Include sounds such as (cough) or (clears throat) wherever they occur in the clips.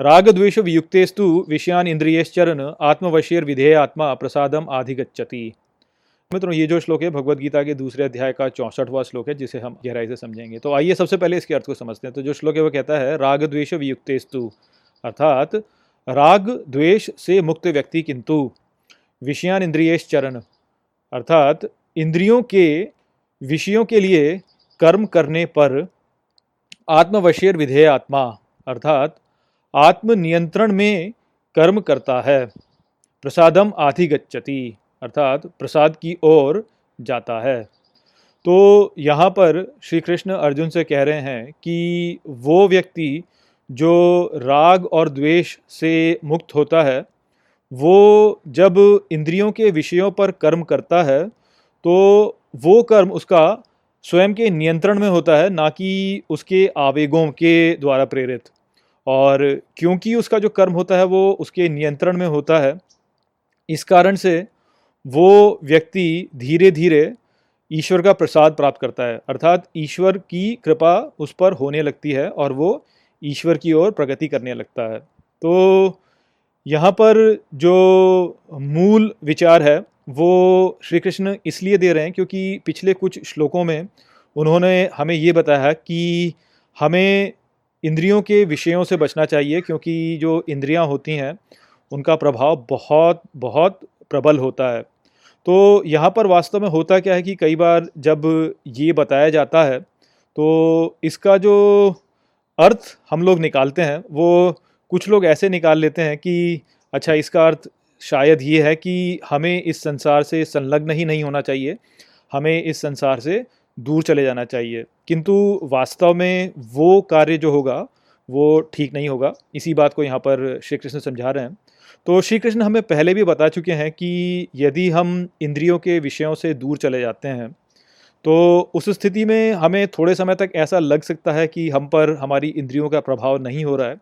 राग द्वेष वियुक्तेस्तु विषयान इंद्रियश्चरण आत्मवशीर विधेय आत्मा प्रसादम आधिगच्छति। मित्रों, ये जो श्लोक है भगवत गीता के दूसरे अध्याय का चौंसठवां श्लोक है, जिसे हम गहराई से समझेंगे। तो आइए सबसे पहले इसके अर्थ को समझते हैं। तो जो श्लोक है, वो कहता है राग द्वेष वियुक्तेस्तु अर्थात राग द्वेष से मुक्त व्यक्ति किंतु विषयान इंद्रियेश चरण अर्थात, इंद्रियों के, विषयों के लिए कर्म करने पर आत्मवशीर विधेय आत्मा अर्थात आत्म नियंत्रण में कर्म करता है। प्रसादम आधिगच्छति, अर्थात प्रसाद की ओर जाता है। तो यहाँ पर श्री कृष्ण अर्जुन से कह रहे हैं कि वो व्यक्ति जो राग और द्वेष से मुक्त होता है, वो जब इंद्रियों के विषयों पर कर्म करता है तो वो कर्म उसका स्वयं के नियंत्रण में होता है, ना कि उसके आवेगों के द्वारा प्रेरित। और क्योंकि उसका जो कर्म होता है वो उसके नियंत्रण में होता है, इस कारण से वो व्यक्ति धीरे धीरे ईश्वर का प्रसाद प्राप्त करता है। अर्थात ईश्वर की कृपा उस पर होने लगती है और वो ईश्वर की ओर प्रगति करने लगता है। तो यहाँ पर जो मूल विचार है, वो श्री कृष्ण इसलिए दे रहे हैं क्योंकि पिछले कुछ श्लोकों में उन्होंने हमें ये बताया कि हमें इंद्रियों के विषयों से बचना चाहिए, क्योंकि जो इंद्रियाँ होती हैं, उनका प्रभाव बहुत बहुत प्रबल होता है। तो यहाँ पर वास्तव में होता क्या है कि कई बार जब ये बताया जाता है तो इसका जो अर्थ हम लोग निकालते हैं, वो कुछ लोग ऐसे निकाल लेते हैं कि अच्छा इसका अर्थ शायद ये है कि हमें इस संसार से संलग्न ही नहीं होना चाहिए, हमें इस संसार से दूर चले जाना चाहिए। किंतु वास्तव में वो कार्य जो होगा, वो ठीक नहीं होगा। इसी बात को यहाँ पर श्री कृष्ण समझा रहे हैं। तो श्री कृष्ण हमें पहले भी बता चुके हैं कि यदि हम इंद्रियों के विषयों से दूर चले जाते हैं तो उस स्थिति में हमें थोड़े समय तक ऐसा लग सकता है कि हम पर हमारी इंद्रियों का प्रभाव नहीं हो रहा है।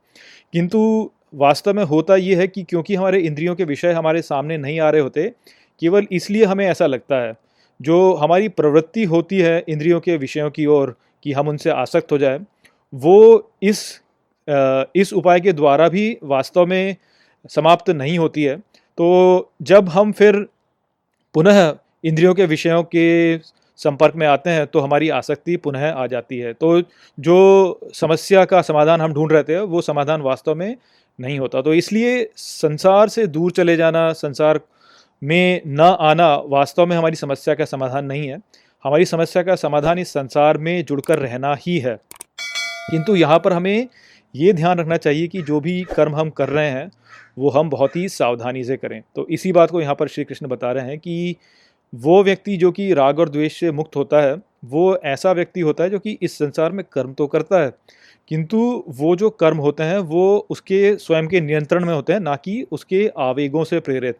किंतु वास्तव में होता ये है कि क्योंकि हमारे इंद्रियों के विषय हमारे सामने नहीं आ रहे होते, केवल इसलिए हमें ऐसा लगता है। जो हमारी प्रवृत्ति होती है इंद्रियों के विषयों की ओर कि हम उनसे आसक्त हो जाए, वो इस इस उपाय के द्वारा भी वास्तव में समाप्त नहीं होती है। तो जब हम फिर पुनः इंद्रियों के विषयों के संपर्क में आते हैं तो हमारी आसक्ति पुनः आ जाती है। तो जो समस्या का समाधान हम ढूंढ रहे थे, वो समाधान वास्तव में नहीं होता। तो इसलिए संसार से दूर चले जाना, संसार में न आना वास्तव में हमारी समस्या का समाधान नहीं है। हमारी समस्या का समाधान इस संसार में जुड़कर रहना ही है। किंतु यहाँ पर हमें ये ध्यान रखना चाहिए कि जो भी कर्म हम कर रहे हैं, वो हम बहुत ही सावधानी से करें। तो इसी बात को यहाँ पर श्री कृष्ण बता रहे हैं कि वो व्यक्ति जो कि राग और द्वेष से मुक्त होता है, वो ऐसा व्यक्ति होता है जो कि इस संसार में कर्म तो करता है, किंतु वो जो कर्म होते हैं, वो उसके स्वयं के नियंत्रण में होते हैं, ना कि उसके आवेगों से प्रेरित।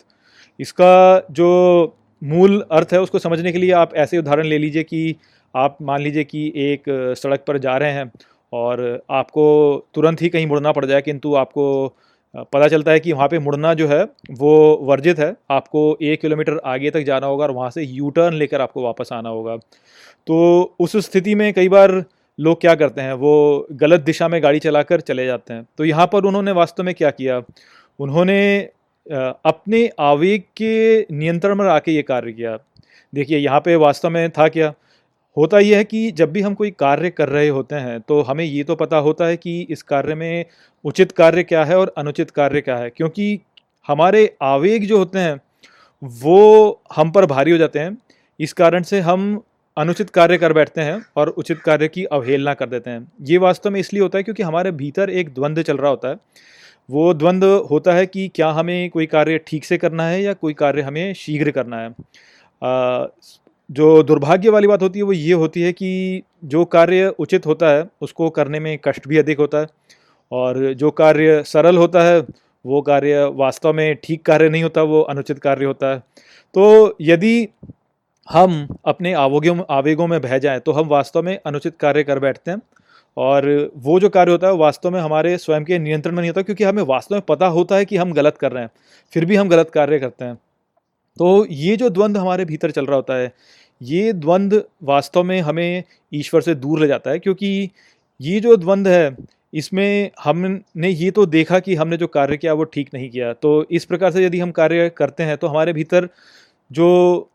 इसका जो मूल अर्थ है उसको समझने के लिए आप ऐसे उदाहरण ले लीजिए कि आप मान लीजिए कि एक सड़क पर जा रहे हैं और आपको तुरंत ही कहीं मुड़ना पड़ जाए, किंतु आपको पता चलता है कि वहाँ पे मुड़ना जो है वो वर्जित है। आपको एक किलोमीटर आगे तक जाना होगा और वहाँ से यू टर्न लेकर आपको वापस आना होगा। तो उस स्थिति में कई बार लोग क्या करते हैं, वो गलत दिशा में गाड़ी चलाकर चले जाते हैं। तो यहाँ पर उन्होंने वास्तव में क्या किया? उन्होंने अपने आवेग के नियंत्रण में आके ये कार्य किया। देखिए, यहाँ पे वास्तव में था क्या? होता यह है कि जब भी हम कोई कार्य कर रहे होते हैं तो हमें ये तो पता होता है कि इस कार्य में उचित कार्य क्या है और अनुचित कार्य क्या है। क्योंकि हमारे आवेग जो होते हैं, वो हम पर भारी हो जाते हैं। इस कारण से हम अनुचित कार्य कर बैठते हैं और उचित कार्य की अवहेलना कर देते हैं। ये वास्तव में इसलिए होता है क्योंकि हमारे भीतर एक द्वंद्व चल रहा होता है। वो द्वंद्व होता है कि क्या हमें कोई कार्य ठीक से करना है या कोई कार्य हमें शीघ्र करना है। आ, जो दुर्भाग्य वाली बात होती है वो ये होती है कि जो कार्य उचित होता है उसको करने में कष्ट भी अधिक होता है और जो कार्य सरल होता है वो कार्य वास्तव में ठीक कार्य नहीं होता वो अनुचित कार्य होता है। तो यदि हम अपने आवेगों आवेगों में बह जाएँ तो हम वास्तव में अनुचित कार्य कर बैठते हैं। और वो जो कार्य होता है वास्तव में हमारे स्वयं के नियंत्रण में नहीं होता, क्योंकि हमें वास्तव में पता होता है कि हम गलत कर रहे हैं, फिर भी हम गलत कार्य करते हैं। तो ये जो द्वंद्व हमारे भीतर चल रहा होता है, ये द्वंद्व वास्तव में हमें ईश्वर से दूर ले जाता है, क्योंकि ये जो द्वंद्व है, इसमें हमने ये तो देखा कि हमने जो कार्य किया, वो ठीक नहीं किया। तो इस प्रकार से यदि हम कार्य करते हैं तो हमारे भीतर जो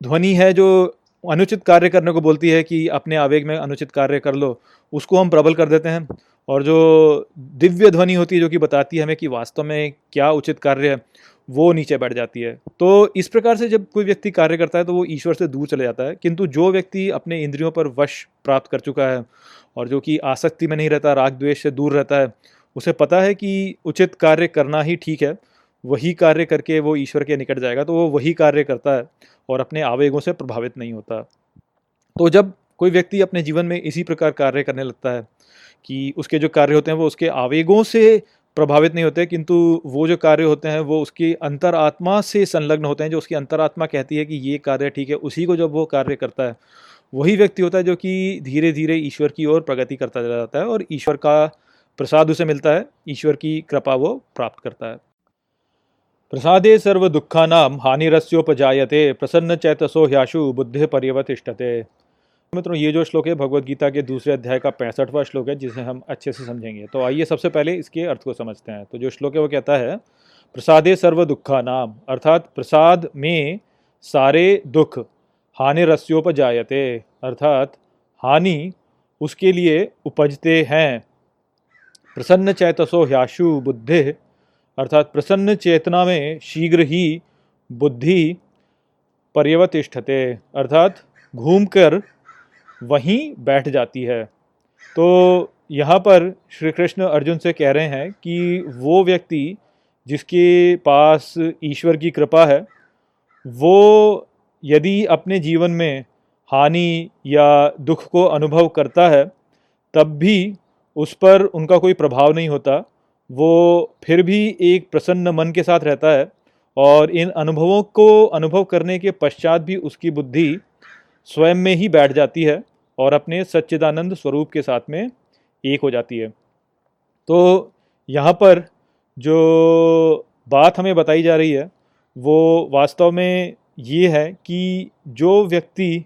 ध्वनि है, जो अनुचित कार्य करने को बोलती है कि अपने आवेग में अनुचित कार्य कर लो, उसको हम प्रबल कर देते हैं। और जो दिव्य ध्वनि होती है, जो कि बताती है हमें कि वास्तव में क्या उचित कार्य है, वो नीचे बैठ जाती है। तो इस प्रकार से जब कोई व्यक्ति कार्य करता है तो वो ईश्वर से दूर चले जाता है। किंतु जो व्यक्ति अपने इंद्रियों पर वश प्राप्त कर चुका है, और जो कि आसक्ति में नहीं रहता, राग द्वेष से दूर रहता है, उसे पता है कि उचित कार्य करना ही ठीक है। वही कार्य करके वो ईश्वर के निकट जाएगा तो वो वही कार्य करता है और अपने आवेगों से प्रभावित नहीं होता। तो जब कोई व्यक्ति अपने जीवन में इसी प्रकार कार्य करने लगता है कि उसके जो कार्य होते हैं, वो उसके आवेगों से प्रभावित नहीं होते, किंतु वो जो कार्य होते हैं, वो उसकी अंतरात्मा से संलग्न होते हैं, जो उसकी अंतरात्मा कहती है कि ये कार्य ठीक है, उसी को जब वो कार्य करता है, वही व्यक्ति होता है जो कि धीरे धीरे ईश्वर की ओर प्रगति करता जाता है और ईश्वर का प्रसाद उसे मिलता है, ईश्वर की कृपा वो प्राप्त करता है। प्रसादे सर्व दुखानाम हानिरस्योपजायते, प्रसन्न चैतसो ह्याशु बुद्धि पर्यवतिष्ठते। मित्रों, ये जो श्लोक है, भगवत गीता के दूसरे अध्याय का पैंसठवां श्लोक है, जिसे हम अच्छे से समझेंगे। तो आइए सबसे पहले इसके अर्थ को समझते हैं। तो जो श्लोक है, वो कहता है, प्रसादे सर्व दुखा नाम अर्थात प्रसाद में सारे दुख हानि रस्योपजायते अर्थात हानि उसके लिए उपजते हैं। प्रसन्न चैतसो ह्याशु बुद्धि अर्थात प्रसन्न चेतना में शीघ्र ही बुद्धि पर्यवतिष्ठते। अर्थात घूमकर वहीं बैठ जाती है। तो यहाँ पर श्री कृष्ण अर्जुन से कह रहे हैं कि वो व्यक्ति जिसके पास ईश्वर की कृपा है, वो यदि अपने जीवन में हानि या दुख को अनुभव करता है, तब भी उस पर उनका कोई प्रभाव नहीं होता। वो फिर भी एक प्रसन्न मन के साथ रहता है और इन अनुभवों को अनुभव करने के पश्चात भी उसकी बुद्धि स्वयं में ही बैठ जाती है और अपने सच्चिदानंद स्वरूप के साथ में एक हो जाती है। तो यहाँ पर जो बात हमें बताई जा रही है, वो वास्तव में ये है कि जो व्यक्ति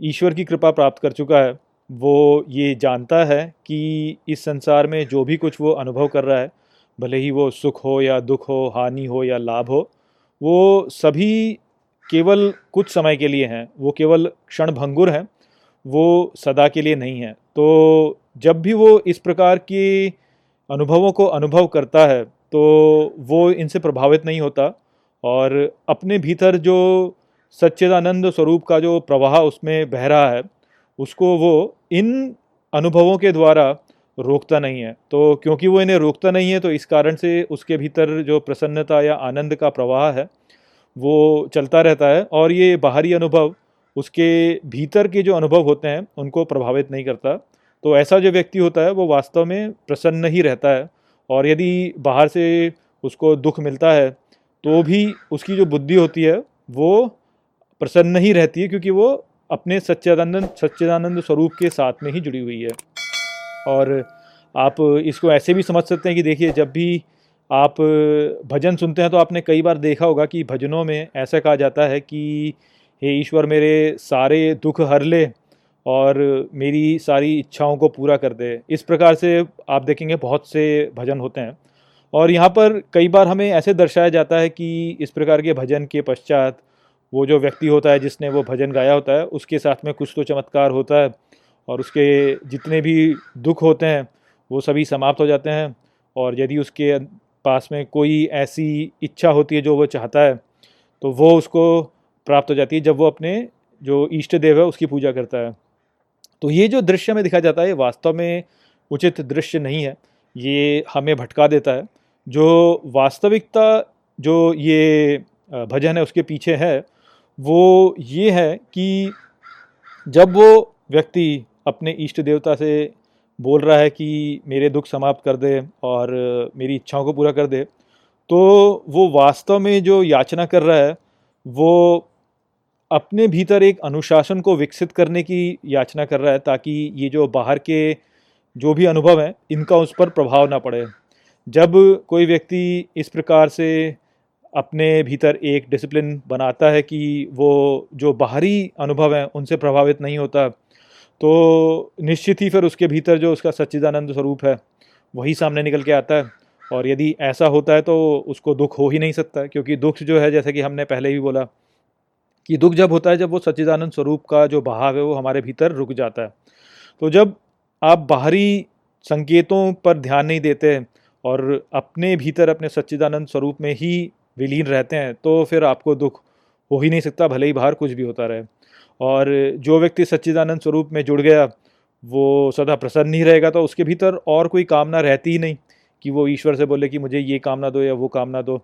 ईश्वर की कृपा प्राप्त कर चुका है वो ये जानता है कि इस संसार में जो भी कुछ वो अनुभव कर रहा है, भले ही वो सुख हो या दुख हो, हानि हो या लाभ हो, वो सभी केवल कुछ समय के लिए हैं, वो केवल क्षण भंगुर हैं, वो सदा के लिए नहीं है। तो जब भी वो इस प्रकार के अनुभवों को अनुभव करता है तो वो इनसे प्रभावित नहीं होता और अपने भीतर जो सच्चिदानंद स्वरूप का जो प्रवाह उसमें बह रहा है उसको वो इन अनुभवों के द्वारा रोकता नहीं है। तो क्योंकि वो इन्हें रोकता नहीं है तो इस कारण से उसके भीतर जो प्रसन्नता या आनंद का प्रवाह है, वो चलता रहता है और ये बाहरी अनुभव, उसके भीतर के जो अनुभव होते हैं, उनको प्रभावित नहीं करता। तो ऐसा जो व्यक्ति होता है, वो वास्तव में प्रसन्न ही रहता है और यदि बाहर से उसको दुख मिलता है तो भी उसकी जो बुद्धि होती है, वो प्रसन्न ही रहती है क्योंकि वो अपने सच्चिदानंद सच्चिदानंद स्वरूप के साथ में ही जुड़ी हुई है। और आप इसको ऐसे भी समझ सकते हैं कि देखिए, जब भी आप भजन सुनते हैं तो आपने कई बार देखा होगा कि भजनों में ऐसा कहा जाता है कि, हे ईश्वर, मेरे सारे दुख हर ले और मेरी सारी इच्छाओं को पूरा कर दे। इस प्रकार से आप देखेंगे बहुत से भजन होते हैं। और यहाँ पर कई बार हमें ऐसे दर्शाया जाता है कि इस प्रकार के भजन के पश्चात वो जो व्यक्ति होता है जिसने वो भजन गाया होता है, उसके साथ में कुछ तो चमत्कार होता है और उसके जितने भी दुख होते हैं, वो सभी समाप्त हो जाते हैं और यदि उसके पास में कोई ऐसी इच्छा होती है जो वो चाहता है तो वो उसको प्राप्त हो जाती है जब वो अपने जो इष्ट देव है उसकी पूजा करता है। तो ये जो दृश्य में दिखाया जाता है वास्तव में उचित दृश्य नहीं है, ये हमें भटका देता है। जो वास्तविकता, जो ये भजन है उसके पीछे है वो ये है कि जब वो व्यक्ति अपने इष्ट देवता से बोल रहा है कि मेरे दुख समाप्त कर दे और मेरी इच्छाओं को पूरा कर दे तो वो वास्तव में जो याचना कर रहा है, वो अपने भीतर एक अनुशासन को विकसित करने की याचना कर रहा है ताकि ये जो बाहर के जो भी अनुभव हैं, इनका उस पर प्रभाव ना पड़े। जब कोई व्यक्ति इस प्रकार से अपने भीतर एक डिसिप्लिन बनाता है कि वो जो बाहरी अनुभव हैं, उनसे प्रभावित नहीं होता। तो निश्चित ही फिर उसके भीतर जो उसका सच्चिदानंद स्वरूप है, वही सामने निकल के आता है। और यदि ऐसा होता है तो उसको दुख हो ही नहीं सकता, क्योंकि दुख जो है, जैसे कि हमने पहले भी बोला कि दुख जब होता है, जब वो सच्चिदानंद स्वरूप का जो बहाव है, वो हमारे भीतर रुक जाता है। तो जब आप बाहरी संकेतों पर ध्यान नहीं देते और अपने भीतर, अपने सच्चिदानंद स्वरूप में ही विलीन रहते हैं तो फिर आपको दुख हो ही नहीं सकता, भले ही बाहर कुछ भी होता रहे। और जो व्यक्ति सच्चिदानंद स्वरूप में जुड़ गया, वो सदा प्रसन्न ही रहेगा तो उसके भीतर और कोई कामना रहती ही नहीं कि वो ईश्वर से बोले कि मुझे ये कामना दो या वो कामना दो।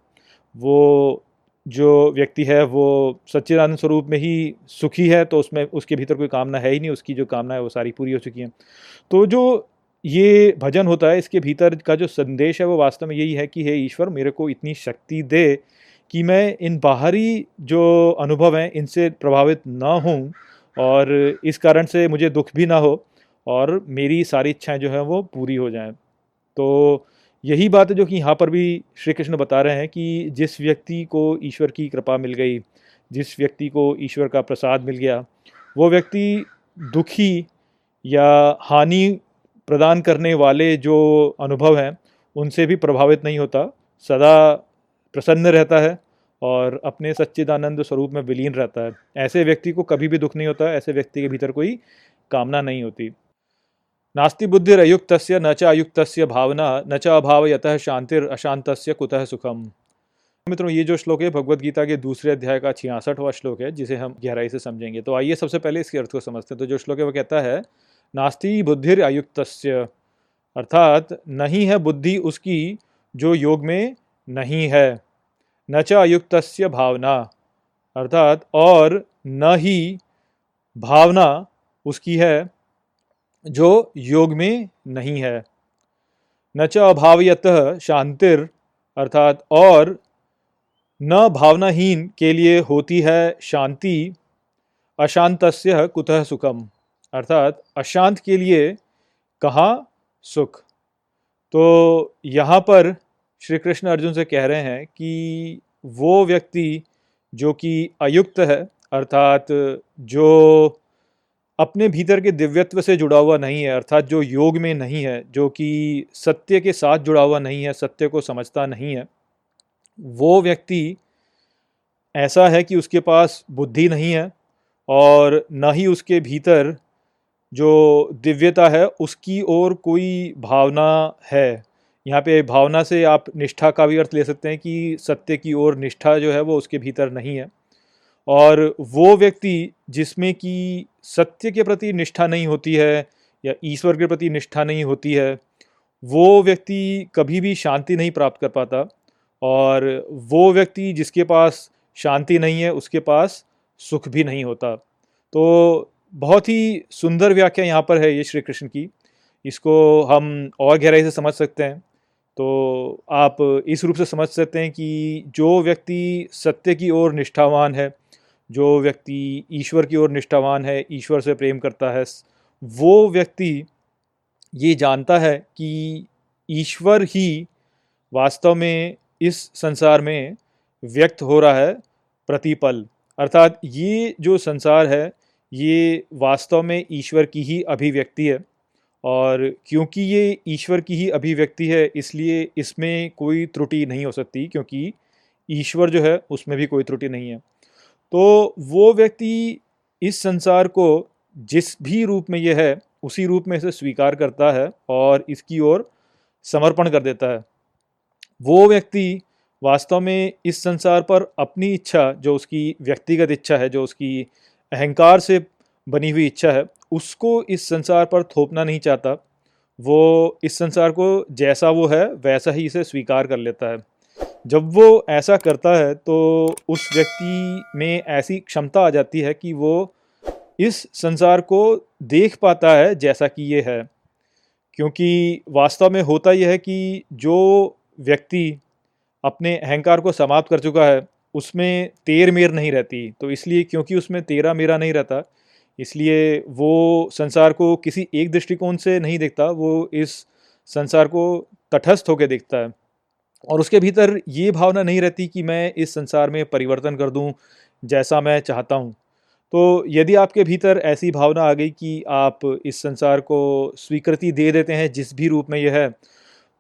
वो जो व्यक्ति है, वो सच्चिदानंद स्वरूप में ही सुखी है तो उसमें, उसके भीतर कोई कामना है ही नहीं, उसकी जो कामना है वो सारी पूरी हो चुकी हैं। तो जो ये भजन होता है, इसके भीतर का जो संदेश है वो वास्तव में यही है कि, हे ईश्वर, मेरे को इतनी शक्ति दे कि मैं इन बाहरी जो अनुभव हैं, इनसे प्रभावित ना हूँ और इस कारण से मुझे दुख भी ना हो और मेरी सारी इच्छाएँ जो हैं वो पूरी हो जाएँ। तो यही बात है जो कि यहाँ पर भी श्री कृष्ण बता रहे हैं कि जिस व्यक्ति को ईश्वर की कृपा मिल गई, जिस व्यक्ति को ईश्वर का प्रसाद मिल गया, वो व्यक्ति दुखी या हानि प्रदान करने वाले जो अनुभव हैं, उनसे भी प्रभावित नहीं होता। सदा प्रसन्न रहता है और अपने सच्चिदानंद स्वरूप में विलीन रहता है। ऐसे व्यक्ति को कभी भी दुख नहीं होता, ऐसे व्यक्ति के भीतर कोई कामना नहीं होती। नास्ति बुद्धिरयुक्त न च अयुक्त भावना, न च अभावयत शांतिर अशांत कुतः सुखम। मित्रों, ये जो श्लोक है भगवत गीता के दूसरे अध्याय का छियासठवां श्लोक है, जिसे हम गहराई से समझेंगे। तो आइए सबसे पहले इसके अर्थ को समझते हैं। तो जो श्लोक है, वो कहता है नास्ति बुद्धिर अयुक्त अर्थात, नहीं है बुद्धि उसकी जो योग में नहीं है। न च अयुक्त भावना। अर्थात, और न ही भावना उसकी है जो योग में नहीं है। न च अभावयत शांतिर। अर्थात, और न भावनाहीन के लिए होती है शांति। अशांतस्य कुतः सुखम। अर्थात अशांत के लिए कहाँ सुख। तो यहाँ पर श्री कृष्ण अर्जुन से कह रहे हैं कि वो व्यक्ति जो कि अयुक्त है, अर्थात जो अपने भीतर के दिव्यत्व से जुड़ा हुआ नहीं है, अर्थात जो योग में नहीं है, जो कि सत्य के साथ जुड़ा हुआ नहीं है, सत्य को समझता नहीं है, वो व्यक्ति ऐसा है कि उसके पास बुद्धि नहीं है और न ही उसके भीतर जो दिव्यता है, उसकी ओर कोई भावना है। यहाँ पे भावना से आप निष्ठा का भी अर्थ ले सकते हैं कि सत्य की ओर निष्ठा जो है वो उसके भीतर नहीं है। और वो व्यक्ति जिसमें कि सत्य के प्रति निष्ठा नहीं होती है या ईश्वर के प्रति निष्ठा नहीं होती है, वो व्यक्ति कभी भी शांति नहीं प्राप्त कर पाता। और वो व्यक्ति जिसके पास शांति नहीं है, उसके पास सुख भी नहीं होता। तो बहुत ही सुंदर व्याख्या यहाँ पर है ये श्री कृष्ण की। इसको हम और गहराई से समझ सकते हैं। तो आप इस रूप से समझ सकते हैं कि जो व्यक्ति सत्य की ओर निष्ठावान है, जो व्यक्ति ईश्वर की ओर निष्ठावान है, ईश्वर से प्रेम करता है, वो व्यक्ति ये जानता है कि ईश्वर ही वास्तव में इस संसार में व्यक्त हो रहा है प्रतिपल। अर्थात ये जो संसार है ये वास्तव में ईश्वर की ही अभिव्यक्ति है और क्योंकि ये ईश्वर की ही अभिव्यक्ति है, इसलिए इसमें कोई त्रुटि नहीं हो सकती, क्योंकि ईश्वर जो है, उसमें भी कोई त्रुटि नहीं है। तो वो व्यक्ति इस संसार को जिस भी रूप में यह है, उसी रूप में इसे स्वीकार करता है और इसकी ओर समर्पण कर देता है। वो व्यक्ति वास्तव में इस संसार पर अपनी इच्छा, जो उसकी व्यक्तिगत इच्छा है, जो उसकी अहंकार से बनी हुई इच्छा है, उसको इस संसार पर थोपना नहीं चाहता। वो इस संसार को जैसा वो है, वैसा ही इसे स्वीकार कर लेता है। जब वो ऐसा करता है तो उस व्यक्ति में ऐसी क्षमता आ जाती है कि वो इस संसार को देख पाता है, जैसा कि ये है। क्योंकि वास्तव में होता यह है कि जो व्यक्ति अपने अहंकार को समाप्त कर चुका है उसमें तेर मेर नहीं रहती तो इसलिए क्योंकि उसमें तेरा मेरा नहीं रहता, इसलिए वो संसार को किसी एक दृष्टिकोण से नहीं देखता, वो इस संसार को तटस्थ होकर देखता है। और उसके भीतर ये भावना नहीं रहती कि मैं इस संसार में परिवर्तन कर दूँ, जैसा मैं चाहता हूँ। तो यदि आपके भीतर ऐसी भावना आ गई कि आप इस संसार को स्वीकृति दे देते हैं, जिस भी रूप में यह है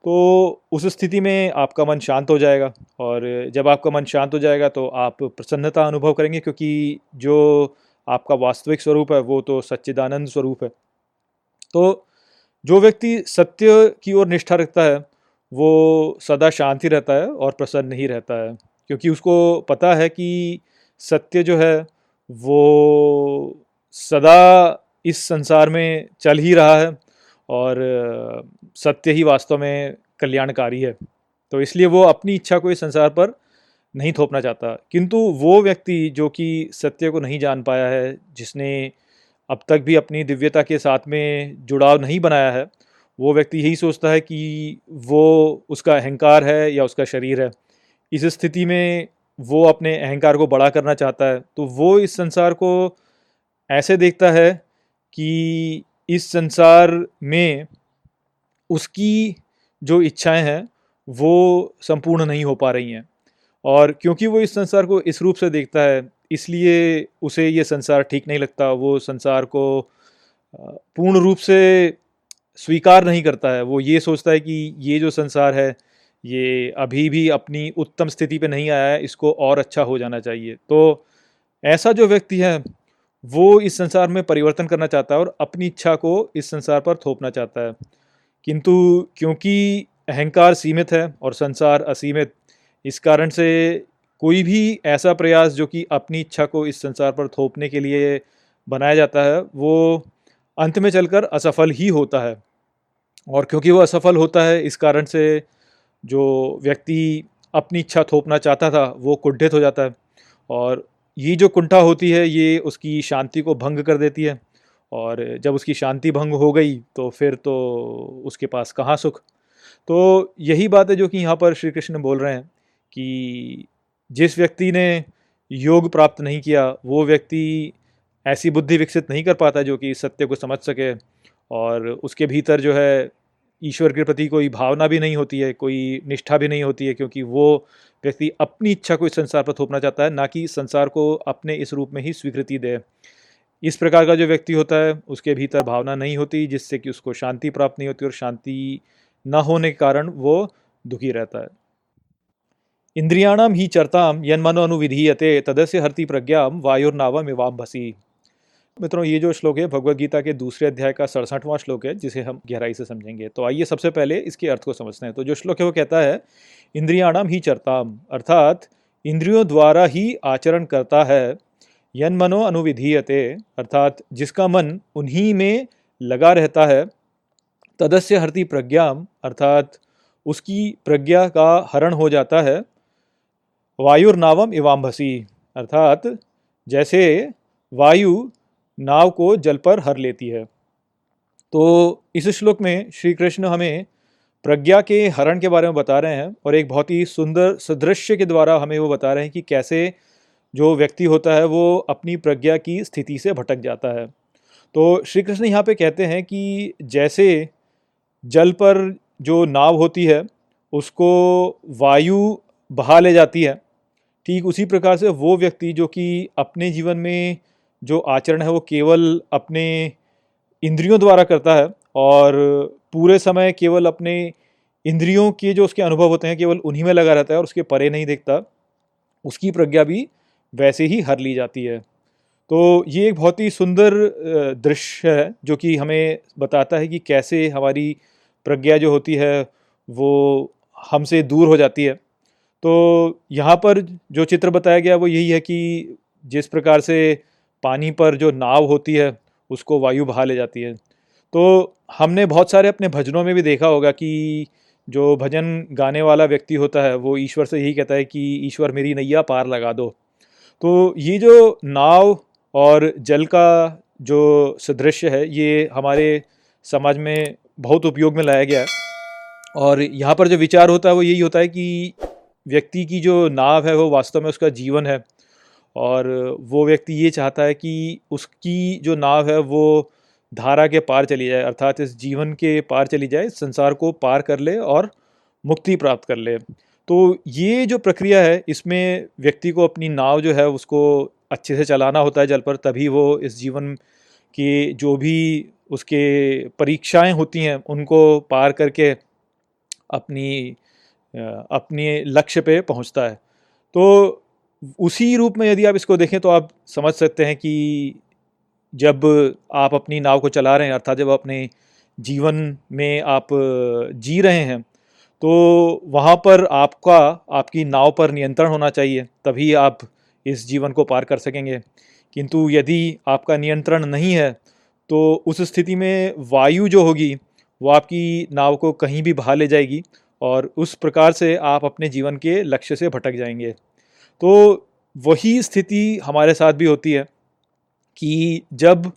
तो उस स्थिति में आपका मन शांत हो जाएगा और जब आपका मन शांत हो जाएगा तो आप प्रसन्नता अनुभव करेंगे क्योंकि जो आपका वास्तविक स्वरूप है, वो तो सच्चिदानंद स्वरूप है। तो जो व्यक्ति सत्य की ओर निष्ठा रखता है, वो सदा शांति रहता है और प्रसन्न ही रहता है। क्योंकि उसको पता है कि सत्य जो है, वो सदा इस संसार में चल ही रहा है। और सत्य ही वास्तव में कल्याणकारी है। तो इसलिए वो अपनी इच्छा को इस संसार पर नहीं थोपना चाहता। किंतु वो व्यक्ति जो कि सत्य को नहीं जान पाया है, जिसने अब तक भी अपनी दिव्यता के साथ में जुड़ाव नहीं बनाया है, वो व्यक्ति यही सोचता है कि वो उसका अहंकार है या उसका शरीर है। इस स्थिति में वो अपने अहंकार को बड़ा करना चाहता है। तो वो इस संसार को ऐसे देखता है कि इस संसार में उसकी जो इच्छाएँ हैं, वो संपूर्ण नहीं हो पा रही हैं। और क्योंकि वो इस संसार को इस रूप से देखता है, इसलिए उसे ये संसार ठीक नहीं लगता। वो संसार को पूर्ण रूप से स्वीकार नहीं करता है। वो ये सोचता है कि ये जो संसार है, ये अभी भी अपनी उत्तम स्थिति पे नहीं आया है, इसको और अच्छा हो जाना चाहिए। तो ऐसा जो व्यक्ति है वो इस संसार में परिवर्तन करना चाहता है और अपनी इच्छा को इस संसार पर थोपना चाहता है। किंतु क्योंकि अहंकार सीमित है और संसार असीमित, इस कारण से कोई भी ऐसा प्रयास जो कि अपनी इच्छा को इस संसार पर थोपने के लिए बनाया जाता है, वो अंत में चलकर असफल ही होता है। और क्योंकि वो असफल होता है, इस कारण से जो व्यक्ति अपनी इच्छा थोपना चाहता था, वो कुंठित हो जाता है और ये जो कुंठा होती है, ये उसकी शांति को भंग कर देती है। और जब उसकी शांति भंग हो गई तो फिर तो उसके पास कहाँ सुख? तो यही बात है जो कि यहाँ पर श्री कृष्ण बोल रहे हैं कि जिस व्यक्ति ने योग प्राप्त नहीं किया, वो व्यक्ति ऐसी बुद्धि विकसित नहीं कर पाता जो कि सत्य को समझ सके। और उसके भीतर जो है ईश्वर के प्रति कोई भावना भी नहीं होती है, कोई निष्ठा भी नहीं होती है, क्योंकि वो व्यक्ति अपनी इच्छा को इस संसार पर थोपना चाहता है, ना कि संसार को अपने इस रूप में ही स्वीकृति दे। इस प्रकार का जो व्यक्ति होता है, उसके भीतर भावना नहीं होती, जिससे कि उसको शांति प्राप्त नहीं होती और शांति न होने के कारण वो दुखी रहता है। इंद्रियाणाम ही चरताम यन्मनो अनुविधीयते तदस्य हरती प्रज्ञा वायुर्नावम इवाम भसी मित्रों, ये जो श्लोक है भगवत गीता के दूसरे अध्याय का सड़सठवां श्लोक है, जिसे हम गहराई से समझेंगे। तो आइए सबसे पहले इसके अर्थ को समझते हैं। तो जो श्लोक है, वो कहता है इंद्रियाणाम ही चरताम। अर्थात, इंद्रियों द्वारा ही आचरण करता है यन मनो अनुविधीयते। अर्थात, जिसका मन उन्हीं में लगा रहता है, तदस्य हरती प्रज्ञाम। अर्थात, उसकी प्रज्ञा का हरण हो जाता है, वायुर्नावम इवाम्भसी। अर्थात, जैसे वायु नाव को जल पर हर लेती है। तो इस श्लोक में श्री कृष्ण हमें प्रज्ञा के हरण के बारे में बता रहे हैं और एक बहुत ही सुंदर सदृश्य के द्वारा हमें वो बता रहे हैं कि कैसे जो व्यक्ति होता है वो अपनी प्रज्ञा की स्थिति से भटक जाता है। तो श्री कृष्ण यहाँ पे कहते हैं कि जैसे जल पर जो नाव होती है, उसको वायु बहा ले जाती है, ठीक उसी प्रकार से वो व्यक्ति जो कि अपने जीवन में जो आचरण है वो केवल अपने इंद्रियों द्वारा करता है और पूरे समय केवल अपने इंद्रियों के जो उसके अनुभव होते हैं केवल उन्हीं में लगा रहता है और उसके परे नहीं देखता, उसकी प्रज्ञा भी वैसे ही हर ली जाती है। तो ये एक बहुत ही सुंदर दृश्य है जो कि हमें बताता है कि कैसे हमारी प्रज्ञा जो होती है वो हमसे दूर हो जाती है। तो यहाँ पर जो चित्र बताया गया वो यही है कि जिस प्रकार से पानी पर जो नाव होती है, उसको वायु बहा ले जाती है। तो हमने बहुत सारे अपने भजनों में भी देखा होगा कि जो भजन गाने वाला व्यक्ति होता है, वो ईश्वर से यही कहता है कि, ईश्वर मेरी नैया पार लगा दो। तो ये जो नाव और जल का जो सदृश्य है, ये हमारे समाज में बहुत उपयोग में लाया गया है। और यहाँ पर जो विचार होता है, वो यही होता है कि व्यक्ति की जो नाव है, वो वास्तव में उसका जीवन है। और वो व्यक्ति ये चाहता है कि उसकी जो नाव है वो धारा के पार चली जाए, अर्थात इस जीवन के पार चली जाए संसार को पार कर ले और मुक्ति प्राप्त कर ले। तो ये जो प्रक्रिया है, इसमें व्यक्ति को अपनी नाव जो है उसको अच्छे से चलाना होता है जल पर, तभी वो इस जीवन के जो भी उसके परीक्षाएँ होती हैं, उनको पार करके अपनी अपने लक्ष्य पे पहुँचता है। तो उसी रूप में यदि आप इसको देखें तो आप समझ सकते हैं कि जब आप अपनी नाव को चला रहे हैं, अर्थात जब अपने जीवन में आप जी रहे हैं तो वहाँ पर आपका, आपकी नाव पर नियंत्रण होना चाहिए, तभी आप इस जीवन को पार कर सकेंगे। किंतु यदि आपका नियंत्रण नहीं है तो उस स्थिति में वायु जो होगी, वो आपकी नाव को कहीं भी बहा ले जाएगी और उस प्रकार से आप अपने जीवन के लक्ष्य से भटक जाएँगे। तो वही स्थिति हमारे साथ भी होती है कि जब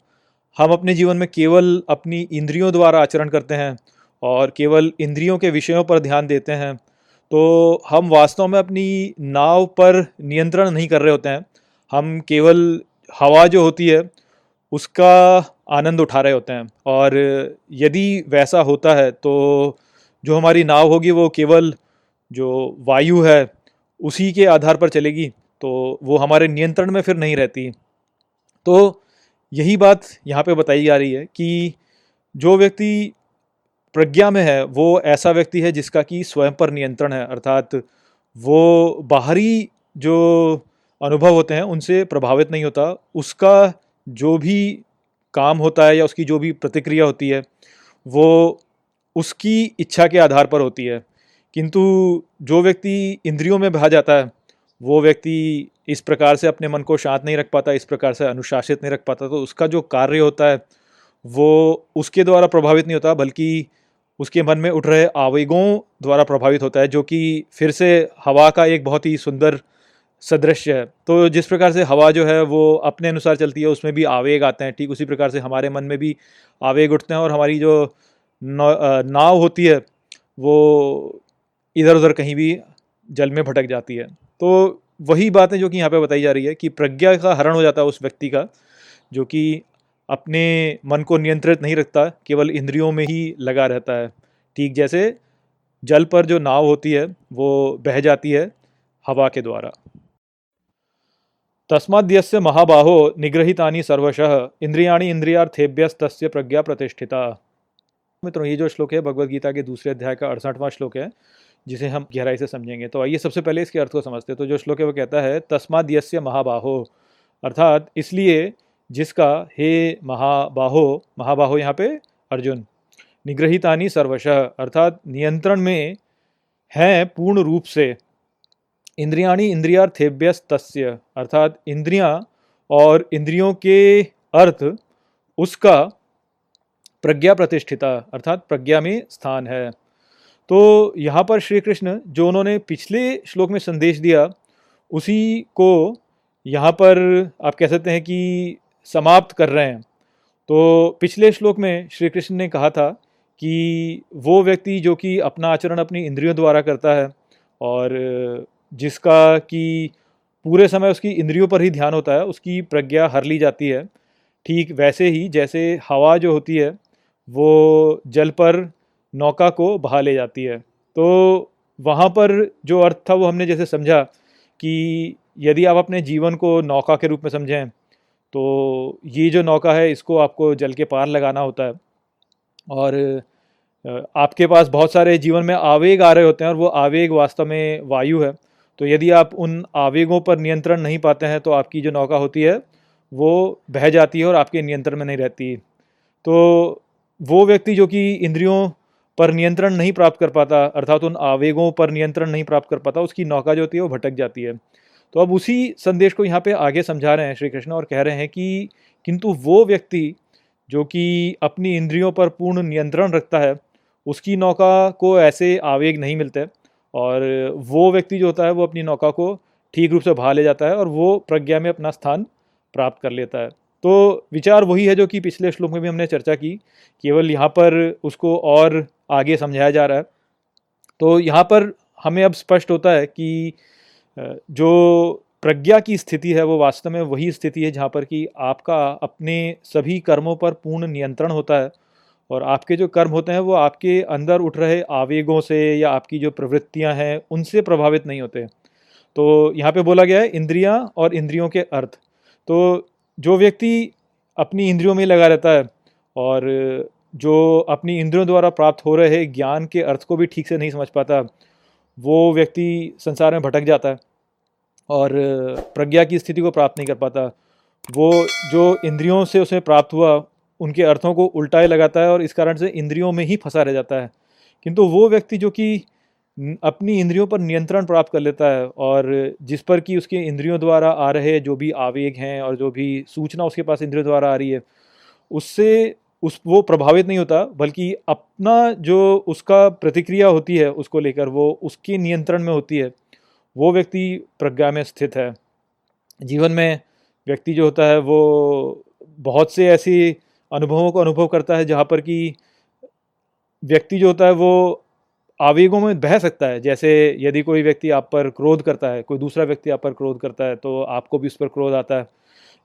हम अपने जीवन में केवल अपनी इंद्रियों द्वारा आचरण करते हैं और केवल इंद्रियों के विषयों पर ध्यान देते हैं तो हम वास्तव में अपनी नाव पर नियंत्रण नहीं कर रहे होते हैं। हम केवल हवा जो होती है, उसका आनंद उठा रहे होते हैं। और यदि वैसा होता है तो जो हमारी नाव होगी वो केवल जो वायु है उसी के आधार पर चलेगी तो वो हमारे नियंत्रण में फिर नहीं रहती तो यही बात यहाँ पे बताई जा रही है कि जो व्यक्ति प्रज्ञा में है, वो ऐसा व्यक्ति है जिसका कि स्वयं पर नियंत्रण है, अर्थात वो बाहरी जो अनुभव होते हैं, उनसे प्रभावित नहीं होता। उसका जो भी काम होता है या उसकी जो भी प्रतिक्रिया होती है, वो उसकी इच्छा के आधार पर होती है। किंतु जो व्यक्ति इंद्रियों में बहा जाता है, वो व्यक्ति इस प्रकार से अपने मन को शांत नहीं रख पाता, इस प्रकार से अनुशासित नहीं रख पाता तो उसका जो कार्य होता है, वो उसके द्वारा प्रभावित नहीं होता, बल्कि उसके मन में उठ रहे आवेगों द्वारा प्रभावित होता है, जो कि फिर से हवा का एक बहुत ही सुंदर सदृश्य है। तो जिस प्रकार से हवा जो है, वो अपने अनुसार चलती है, उसमें भी आवेग आते हैं, ठीक उसी प्रकार से हमारे मन में भी आवेग उठते हैं और हमारी जो नाव होती है, वो इधर उधर कहीं भी जल में भटक जाती है। तो वही बातें जो कि यहाँ पे बताई जा रही है कि प्रज्ञा का हरण हो जाता है उस व्यक्ति का, जो कि अपने मन को नियंत्रित नहीं रखता, केवल इंद्रियों में ही लगा रहता है। ठीक जैसे जल पर जो नाव होती है, वो बह जाती है हवा के द्वारा। तस्माद्यस्य महाबाहो निग्रहितानि सर्वशः, इंद्रियाणि इंद्रियार्थेभ्यस्त प्रज्ञा प्रतिष्ठिता। मित्रों, ये जो श्लोक है भगवद गीता के दूसरे अध्याय का अड़सठवां श्लोक है। जिसे हम गहराई से समझेंगे। तो आइए सबसे पहले इसके अर्थ को समझते हैं। तो जो श्लोक है वो कहता है तस्माद यस्य महाबाहो। अर्थात इसलिए जिसका, हे महाबाहो महाबाहो यहाँ पे अर्जुन, निग्रहितानी सर्वशः, अर्थात नियंत्रण में हैं पूर्ण रूप से। इंद्रियाणी इंद्रियार्थेभ्यस तस्य अर्थात इंद्रियाँ और इंद्रियों के अर्थ उसका प्रज्ञा प्रतिष्ठिता अर्थात प्रज्ञा में स्थान है। तो यहाँ पर श्री कृष्ण जो उन्होंने पिछले श्लोक में संदेश दिया, उसी को यहाँ पर आप कह सकते हैं कि समाप्त कर रहे हैं। तो पिछले श्लोक में श्री कृष्ण ने कहा था कि वो व्यक्ति जो कि अपना आचरण अपनी इंद्रियों द्वारा करता है और जिसका कि पूरे समय उसकी इंद्रियों पर ही ध्यान होता है, उसकी प्रज्ञा हर ली जाती है। ठीक वैसे ही जैसे हवा जो होती है, वो जल पर नौका को बहा ले जाती है। तो वहाँ पर जो अर्थ था वो हमने जैसे समझा कि यदि आप अपने जीवन को नौका के रूप में समझें तो ये जो नौका है, इसको आपको जल के पार लगाना होता है। और आपके पास बहुत सारे जीवन में आवेग आ रहे होते हैं और वो आवेग वास्तव में वायु है। तो यदि आप उन आवेगों पर नियंत्रण नहीं पाते हैं तो आपकी जो नौका होती है, वो बह जाती है और आपके नियंत्रण में नहीं रहती। तो वो व्यक्ति जो कि इंद्रियों पर नियंत्रण नहीं प्राप्त कर पाता, अर्थात उन आवेगों पर नियंत्रण नहीं प्राप्त कर पाता, उसकी नौका जो होती है वो भटक जाती है। तो अब उसी संदेश को यहाँ पे आगे समझा रहे हैं श्री कृष्ण और कह रहे हैं कि किंतु वो व्यक्ति जो कि अपनी इंद्रियों पर पूर्ण नियंत्रण रखता है, उसकी नौका को ऐसे आवेग नहीं मिलते और वो व्यक्ति जो होता है वो अपनी नौका को ठीक रूप से भा ले जाता है और वो प्रज्ञा में अपना स्थान प्राप्त कर लेता है। तो विचार वही है जो कि पिछले श्लोक में भी हमने चर्चा की, केवल यहाँ पर उसको और आगे समझाया जा रहा है। तो यहाँ पर हमें अब स्पष्ट होता है कि जो प्रज्ञा की स्थिति है वो वास्तव में वही स्थिति है जहाँ पर कि आपका अपने सभी कर्मों पर पूर्ण नियंत्रण होता है और आपके जो कर्म होते हैं वो आपके अंदर उठ रहे आवेगों से या आपकी जो प्रवृत्तियाँ हैं उनसे प्रभावित नहीं होते। तो यहाँ पे बोला गया है इंद्रियाँ और इंद्रियों के अर्थ। तो जो व्यक्ति अपनी इंद्रियों में लगा रहता है और जो अपनी इंद्रियों द्वारा प्राप्त हो रहे ज्ञान के अर्थ को भी ठीक से नहीं समझ पाता, वो व्यक्ति संसार में भटक जाता है और प्रज्ञा की स्थिति को प्राप्त नहीं कर पाता। वो जो इंद्रियों से उसे प्राप्त हुआ, उनके अर्थों को उल्टाए लगाता है और इस कारण से इंद्रियों में ही फंसा रह जाता है। किंतु वो व्यक्ति जो कि अपनी इंद्रियों पर नियंत्रण प्राप्त कर लेता है और जिस पर कि उसके इंद्रियों द्वारा आ रहे जो भी आवेग हैं और जो भी सूचना उसके पास इंद्रियों द्वारा आ रही है, उससे उस, वो प्रभावित नहीं होता, बल्कि अपना जो उसका प्रतिक्रिया होती है उसको लेकर, वो उसके नियंत्रण में होती है, वो व्यक्ति प्रज्ञा में स्थित है। जीवन में व्यक्ति जो होता है, वो बहुत से ऐसे अनुभवों को अनुभव करता है, जहाँ पर कि व्यक्ति जो होता है, वो आवेगों में बह सकता है। जैसे यदि कोई व्यक्ति आप पर क्रोध करता है, कोई दूसरा व्यक्ति आप पर क्रोध करता है तो आपको भी उस पर क्रोध आता है।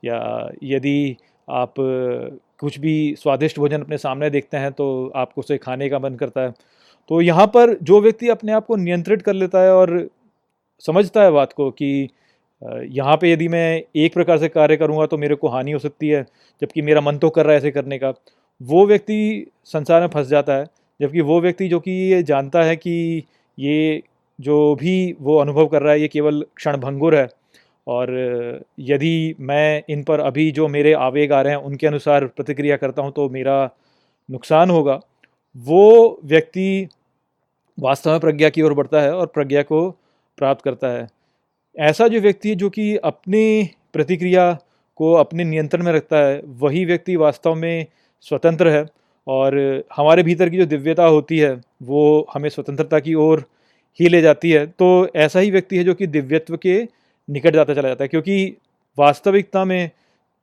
या यदि आप कुछ भी स्वादिष्ट भोजन अपने सामने देखते हैं तो आपको उसे खाने का मन करता है। तो यहाँ पर जो व्यक्ति अपने आप को नियंत्रित कर लेता है और समझता है बात को कि यहाँ पे यदि मैं एक प्रकार से कार्य करूँगा तो मेरे को हानि हो सकती है, जबकि मेरा मन तो कर रहा है ऐसे करने का, वो व्यक्ति संसार में फंस जाता है, जबकि वो व्यक्ति जो कि ये जानता है कि ये जो भी वो अनुभव कर रहा है, ये केवल क्षण भंगुर है और यदि मैं इन पर अभी जो मेरे आवेग आ रहे हैं, उनके अनुसार प्रतिक्रिया करता हूँ तो मेरा नुकसान होगा। वो व्यक्ति वास्तव में प्रज्ञा की ओर बढ़ता है और प्रज्ञा को प्राप्त करता है। ऐसा जो व्यक्ति है जो कि अपनी प्रतिक्रिया को अपने नियंत्रण में रखता है, वही व्यक्ति वास्तव में स्वतंत्र है और हमारे भीतर की जो दिव्यता होती है, वो हमें स्वतंत्रता की ओर ही ले जाती है। तो ऐसा ही व्यक्ति है जो कि दिव्यत्व के निकट जाता चला जाता है, क्योंकि वास्तविकता में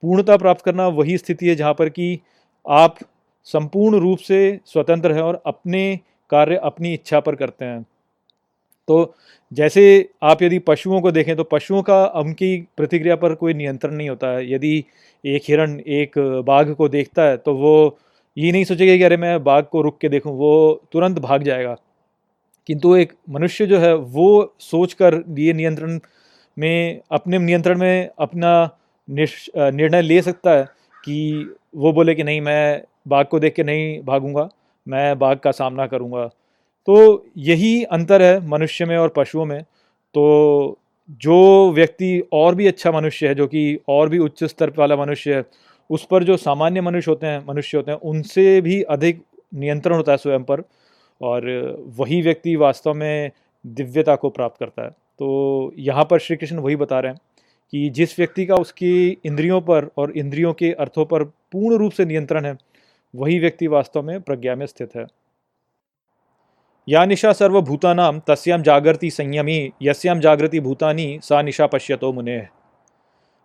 पूर्णता प्राप्त करना वही स्थिति है जहाँ पर कि आप संपूर्ण रूप से स्वतंत्र हैं और अपने कार्य अपनी इच्छा पर करते हैं। तो जैसे आप यदि पशुओं को देखें तो पशुओं का उनकी प्रतिक्रिया पर कोई नियंत्रण नहीं होता है। यदि एक हिरण एक बाघ को देखता है तो वो ये नहीं सोचेगा कि अरे मैं बाघ को रुक के देखूँ, वो तुरंत भाग जाएगा। किंतु एक मनुष्य जो है, वो सोच कर ये नियंत्रण में अपने नियंत्रण में अपना निर्णय ले सकता है कि वो बोले कि नहीं, मैं बाघ को देख के नहीं भागूँगा, मैं बाघ का सामना करूँगा। तो यही अंतर है मनुष्य में और पशुओं में। तो जो व्यक्ति और भी अच्छा मनुष्य है, जो कि और भी उच्च स्तर वाला मनुष्य है, उस पर जो सामान्य मनुष्य होते हैं, मनुष्य होते हैं, उनसे भी अधिक नियंत्रण होता है स्वयं पर और वही व्यक्ति वास्तव में दिव्यता को प्राप्त करता है। तो यहाँ पर श्री कृष्ण वही बता रहे हैं कि जिस व्यक्ति का उसकी इंद्रियों पर और इंद्रियों के अर्थों पर पूर्ण रूप से नियंत्रण है, वही व्यक्ति वास्तव में प्रज्ञा में स्थित है। या निशा सर्वभूतानाम तस्याम जागृति संयमी यस्याम जागृति भूतानी, सा निशा पश्यतो मुने।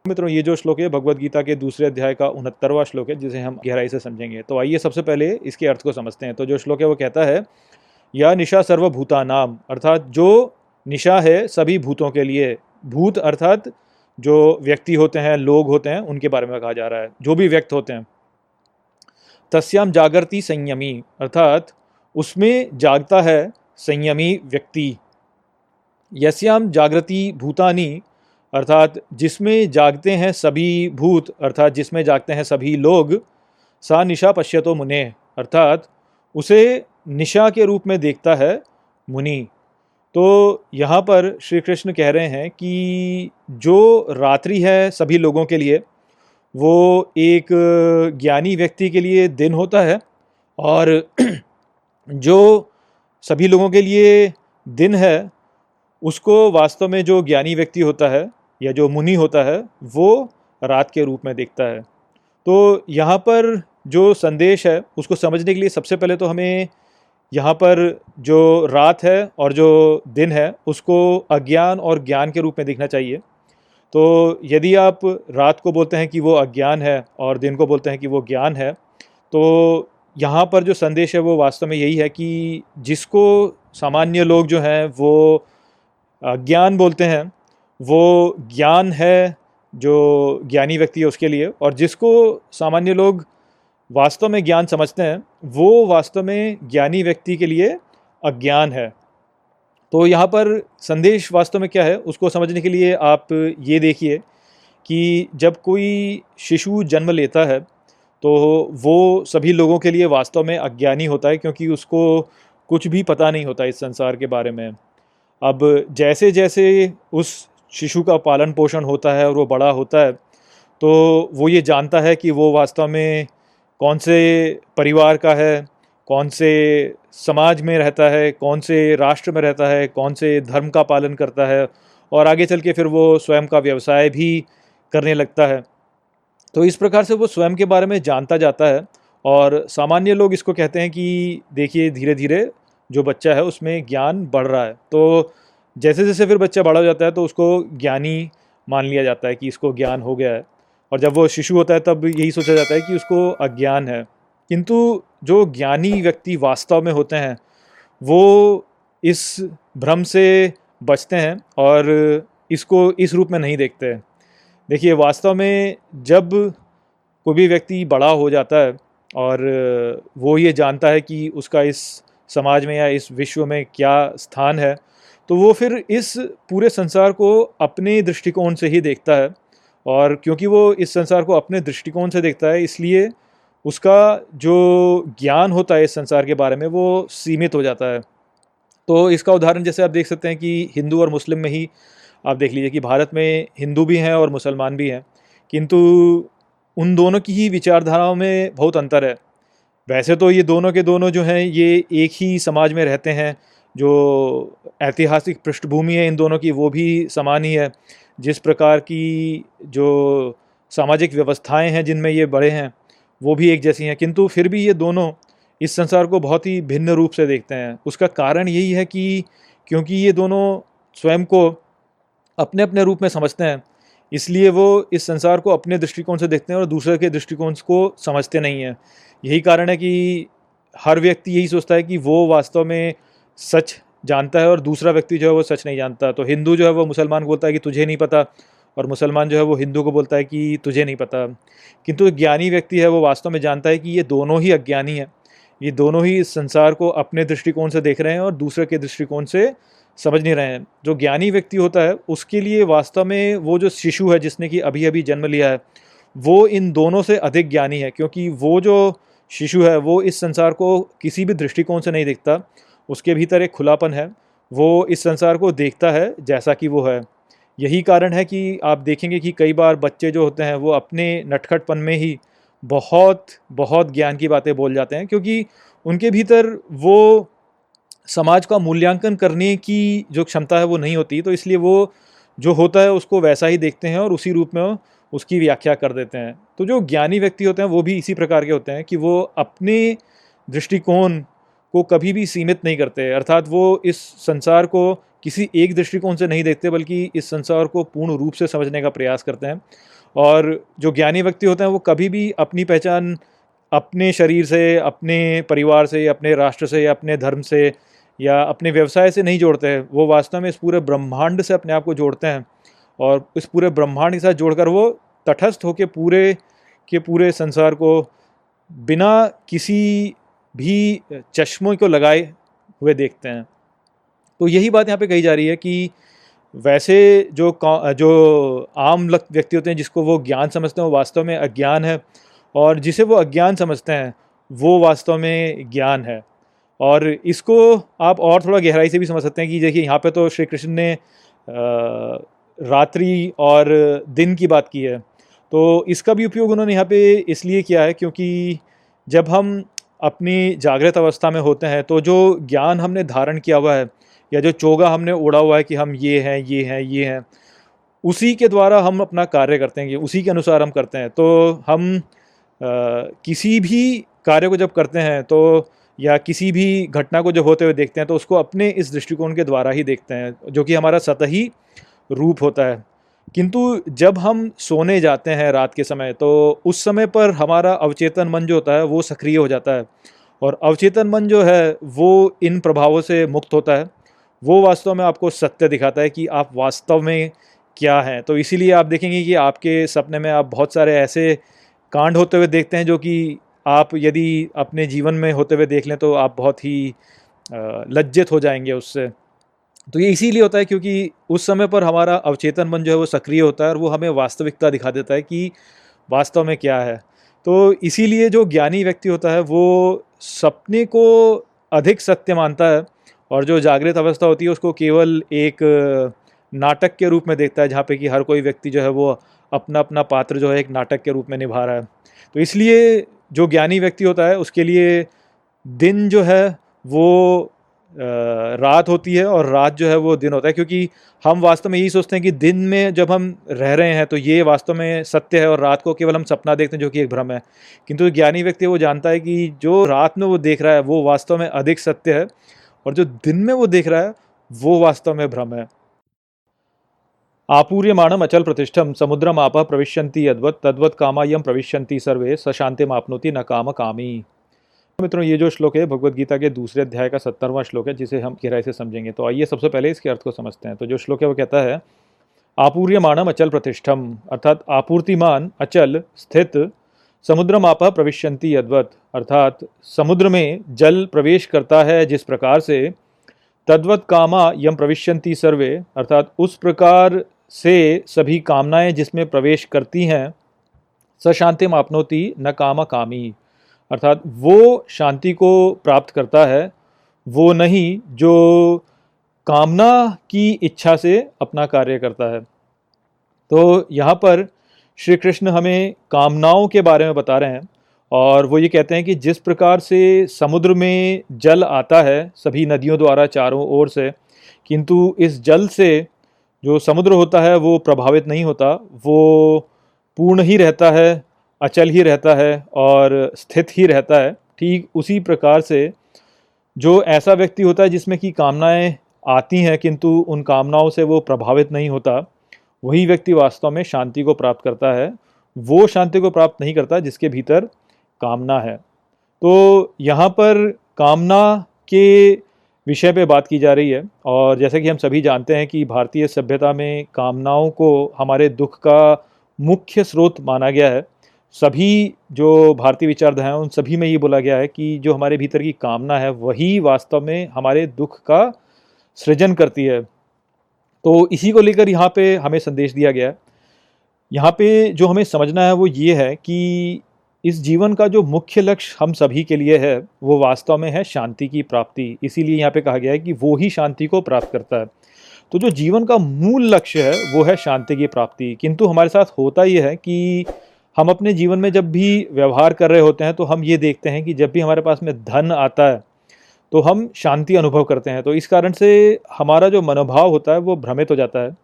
मित्रों, ये जो श्लोक है भगवत गीता के दूसरे अध्याय का उनहत्तरवा श्लोक है, जिसे हम गहराई से समझेंगे। तो आइए सबसे पहले इसके अर्थ को समझते हैं। तो जो श्लोक है वो कहता है, या निशा सर्वभूतानाम अर्थात जो निशा है सभी भूतों के लिए। भूत अर्थात जो व्यक्ति होते हैं, लोग होते हैं, उनके बारे में कहा जा रहा है, जो भी व्यक्त होते हैं। तस्याम जागृति संयमी, अर्थात उसमें जागता है संयमी व्यक्ति। यस्याम जागृति भूतानी, अर्थात जिसमें जागते हैं सभी भूत, अर्थात जिसमें जागते हैं सभी लोग, सा निशा पश्यतो मुने, अर्थात उसे निशा के रूप में देखता है मुनि। तो यहाँ पर श्री कृष्ण कह रहे हैं कि जो रात्रि है सभी लोगों के लिए, वो एक ज्ञानी व्यक्ति के लिए दिन होता है और (clears throat) जो सभी लोगों के लिए दिन है, उसको वास्तव में जो ज्ञानी व्यक्ति होता है या जो मुनि होता है, वो रात के रूप में देखता है। तो यहाँ पर जो संदेश है, उसको समझने के लिए सबसे पहले तो हमें यहाँ पर जो रात है और जो दिन है, उसको अज्ञान और ज्ञान के रूप में देखना चाहिए। तो यदि आप रात को बोलते हैं कि वो अज्ञान है और दिन को बोलते हैं कि वो ज्ञान है तो यहाँ पर जो संदेश है वो वास्तव में यही है कि जिसको सामान्य लोग जो हैं वो अज्ञान बोलते हैं, वो ज्ञान है जो ज्ञानी व्यक्ति है उसके लिए, और जिसको सामान्य लोग वास्तव में ज्ञान समझते हैं, वो वास्तव में ज्ञानी व्यक्ति के लिए अज्ञान है। तो यहाँ पर संदेश वास्तव में क्या है, उसको समझने के लिए आप ये देखिए कि जब कोई शिशु जन्म लेता है तो वो सभी लोगों के लिए वास्तव में अज्ञानी होता है, क्योंकि उसको कुछ भी पता नहीं होता इस संसार के बारे में। अब जैसे जैसे उस शिशु का पालन पोषण होता है और वो बड़ा होता है तो वो ये जानता है कि वो वास्तव में कौन से परिवार का है, कौन से समाज में रहता है, कौन से राष्ट्र में रहता है, कौन से धर्म का पालन करता है, और आगे चल के फिर वो स्वयं का व्यवसाय भी करने लगता है। तो इस प्रकार से वो स्वयं के बारे में जानता जाता है, और सामान्य लोग इसको कहते हैं कि देखिए धीरे धीरे जो बच्चा है उसमें ज्ञान बढ़ रहा है। तो जैसे जैसे फिर बच्चा बड़ा हो जाता है तो उसको ज्ञानी मान लिया जाता है कि इसको ज्ञान हो गया है। और जब वो शिशु होता है, तब यही सोचा जाता है कि उसको अज्ञान है। किंतु जो ज्ञानी व्यक्ति वास्तव में होते हैं, वो इस भ्रम से बचते हैं और इसको इस रूप में नहीं देखते हैं। देखिए, वास्तव में जब कोई भी व्यक्ति बड़ा हो जाता है और वो ये जानता है कि उसका इस समाज में या इस विश्व में क्या स्थान है तो वो फिर इस पूरे संसार को अपने दृष्टिकोण से ही देखता है। और क्योंकि वो इस संसार को अपने दृष्टिकोण से देखता है, इसलिए उसका जो ज्ञान होता है इस संसार के बारे में वो सीमित हो जाता है। तो इसका उदाहरण जैसे आप देख सकते हैं कि हिंदू और मुस्लिम में ही आप देख लीजिए कि भारत में हिंदू भी हैं और मुसलमान भी हैं, किंतु उन दोनों की ही विचारधाराओं में बहुत अंतर है। वैसे तो ये दोनों के दोनों जो हैं, ये एक ही समाज में रहते हैं जो ऐतिहासिक पृष्ठभूमि है इन दोनों की, वो भी समान ही है। जिस प्रकार की जो सामाजिक व्यवस्थाएँ हैं, जिनमें ये बड़े हैं, वो भी एक जैसी हैं। किंतु फिर भी ये दोनों इस संसार को बहुत ही भिन्न रूप से देखते हैं। उसका कारण यही है कि क्योंकि ये दोनों स्वयं को अपने अपने रूप में समझते हैं, इसलिए वो इस संसार को अपने दृष्टिकोण से देखते हैं और दूसरे के दृष्टिकोण को समझते नहीं हैं। यही कारण है कि हर व्यक्ति यही सोचता है कि वो वास्तव में सच जानता है और दूसरा व्यक्ति जो है वो सच नहीं जानता। तो हिंदू जो है वो मुसलमान को बोलता है कि तुझे नहीं पता और मुसलमान जो है वो हिंदू को बोलता है कि तुझे नहीं पता। किंतु ज्ञानी व्यक्ति है वो वास्तव में जानता है कि ये दोनों ही अज्ञानी हैं। ये दोनों ही इस संसार को अपने दृष्टिकोण से देख रहे हैं और दूसरे के दृष्टिकोण से समझ नहीं रहे हैं। जो ज्ञानी व्यक्ति होता है, उसके लिए वास्तव में वो जो शिशु है जिसने कि अभी अभी जन्म लिया है, वो इन दोनों से अधिक ज्ञानी है। क्योंकि वो जो शिशु है, वो इस संसार को किसी भी दृष्टिकोण से नहीं देखता। उसके भीतर एक खुलापन है। वो इस संसार को देखता है जैसा कि वो है। यही कारण है कि आप देखेंगे कि कई बार बच्चे जो होते हैं, वो अपने नटखटपन में ही बहुत बहुत ज्ञान की बातें बोल जाते हैं, क्योंकि उनके भीतर वो समाज का मूल्यांकन करने की जो क्षमता है वो नहीं होती। तो इसलिए वो जो होता है, उसको वैसा ही देखते हैं और उसी रूप में उसकी व्याख्या कर देते हैं। तो जो ज्ञानी व्यक्ति होते हैं, वो भी इसी प्रकार के होते हैं कि वो अपने दृष्टिकोण को कभी भी सीमित नहीं करते अर्थात वो इस संसार को किसी एक दृष्टिकोण से नहीं देखते, बल्कि इस संसार को पूर्ण रूप से समझने का प्रयास करते हैं। और जो ज्ञानी व्यक्ति होते हैं, वो कभी भी अपनी पहचान अपने शरीर से, अपने परिवार से, अपने राष्ट्र से या अपने धर्म से या अपने व्यवसाय से नहीं जोड़ते हैं। वो वास्तव में इस पूरे ब्रह्मांड से अपने आप को जोड़ते हैं और इस पूरे ब्रह्मांड के साथ जोड़कर वो तटस्थ होकर पूरे के पूरे संसार को बिना किसी भी चश्मों को लगाए हुए देखते हैं। तो यही बात यहाँ पे कही जा रही है कि वैसे जो जो आम व्यक्ति होते हैं जिसको वो ज्ञान समझते हैं, वो वास्तव में अज्ञान है और जिसे वो अज्ञान समझते हैं, वो वास्तव में ज्ञान है। और इसको आप और थोड़ा गहराई से भी समझ सकते हैं कि देखिए यहाँ पे तो श्री कृष्ण ने रात्रि और दिन की बात की है। तो इसका भी उपयोग उन्होंने यहाँ पे इसलिए किया है क्योंकि जब हम अपनी जागृत अवस्था में होते हैं तो जो ज्ञान हमने धारण किया हुआ है या जो चोगा हमने उड़ा हुआ है कि हम ये हैं ये हैं ये हैं उसी के द्वारा हम अपना कार्य करते हैं उसी के अनुसार हम करते हैं। तो हम आ, किसी भी कार्य को जब करते हैं तो या किसी भी घटना को जब होते हुए देखते हैं तो उसको अपने इस दृष्टिकोण के द्वारा ही देखते हैं जो कि हमारा सतही रूप होता है। किंतु जब हम सोने जाते हैं रात के समय तो उस समय पर हमारा अवचेतन मन जो होता है, वो सक्रिय हो जाता है। और अवचेतन मन जो है, वो इन प्रभावों से मुक्त होता है। वो वास्तव में आपको सत्य दिखाता है कि आप वास्तव में क्या हैं। तो इसीलिए आप देखेंगे कि आपके सपने में आप बहुत सारे ऐसे कांड होते हुए देखते हैं, जो कि आप यदि अपने जीवन में होते हुए देख लें तो आप बहुत ही लज्जित हो जाएँगे उससे। तो ये इसीलिए होता है क्योंकि उस समय पर हमारा अवचेतन मन जो है वो सक्रिय होता है और वो हमें वास्तविकता दिखा देता है कि वास्तव में क्या है। तो इसीलिए जो ज्ञानी व्यक्ति होता है, वो सपने को अधिक सत्य मानता है और जो जागृत अवस्था होती है, उसको केवल एक नाटक के रूप में देखता है, जहाँ पे कि हर कोई व्यक्ति जो है वो अपना अपना पात्र जो है एक नाटक के रूप में निभा रहा है। तो इसलिए जो ज्ञानी व्यक्ति होता है, उसके लिए दिन जो है वो रात होती है और रात जो है वो दिन होता है, क्योंकि हम वास्तव में यही सोचते हैं कि दिन में जब हम रह रहे हैं तो ये वास्तव में सत्य है और रात को केवल हम सपना देखते हैं जो कि एक भ्रम है। किंतु ज्ञानी व्यक्ति वो जानता है कि जो रात में वो देख रहा है, वो वास्तव में अधिक सत्य है और जो दिन में वो देख रहा है, वो वास्तव में भ्रम है। आपूर्यमाणम अचल प्रतिष्ठम समुद्रम आप प्रविश्यंती अद्वत तद्वत कामायम प्रविश्यंती सर्वे सशांति मापनोति न काम कामी। मित्रों, ये जो श्लोक है, भगवत गीता के दूसरे अध्याय का सत्तरवां श्लोक है, जिसे हम गहराई से समझेंगे। तो आइए सबसे पहले इसके अर्थ को समझते हैं। तो जो श्लोक है, वो कहता है आपूर्यमाणम अचल प्रतिष्ठम अर्थात आपूर्तिमान, अचल, स्थित समुद्र मापा प्रविश्यंती अद्वत अर्थात समुद्र में जल प्रवेश करता है जिस प्रकार से, तद्वत कामा यम प्रविश्यंती सर्वे। अर्थात उस प्रकार से सभी कामनाएँ जिसमें प्रवेश करती हैं स शांति मापनोती न कामा कामी अर्थात वो शांति को प्राप्त करता है, वो नहीं, जो कामना की इच्छा से अपना कार्य करता है। तो यहाँ पर श्री कृष्ण हमें कामनाओं के बारे में बता रहे हैं और वो ये कहते हैं कि जिस प्रकार से समुद्र में जल आता है, सभी नदियों द्वारा चारों ओर से, किंतु इस जल से जो समुद्र होता है, वो प्रभावित नहीं होता, वो पूर्ण ही रहता है अचल ही रहता है और स्थित ही रहता है, ठीक उसी प्रकार से जो ऐसा व्यक्ति होता है जिसमें कि कामनाएँ आती हैं किंतु उन कामनाओं से वो प्रभावित नहीं होता, वही व्यक्ति वास्तव में शांति को प्राप्त करता है। वो शांति को प्राप्त नहीं करता जिसके भीतर कामना है। तो यहाँ पर कामना के विषय पे बात की जा रही है और जैसे कि हम सभी जानते हैं कि भारतीय सभ्यता में कामनाओं को हमारे दुख का मुख्य स्रोत माना गया है। सभी जो भारतीय विचारधारा हैं, उन सभी में ये बोला गया है कि जो हमारे भीतर की कामना है, वही वास्तव में हमारे दुख का सृजन करती है। तो इसी को लेकर यहाँ पे हमें संदेश दिया गया है। यहाँ पे जो हमें समझना है, वो ये है कि इस जीवन का जो मुख्य लक्ष्य हम सभी के लिए है, वो वास्तव में है शांति की प्राप्ति। इसीलिए यहाँ पे कहा गया है कि वो ही शांति को प्राप्त करता है। तो जो जीवन का मूल लक्ष्य है, वो है शांति की प्राप्ति। किंतु हमारे साथ होता ये है कि हम अपने जीवन में जब भी व्यवहार कर रहे होते हैं तो हम ये देखते हैं कि जब भी हमारे पास में धन आता है तो हम शांति अनुभव करते हैं। तो इस कारण से हमारा जो मनोभाव होता है, वो भ्रमित हो जाता है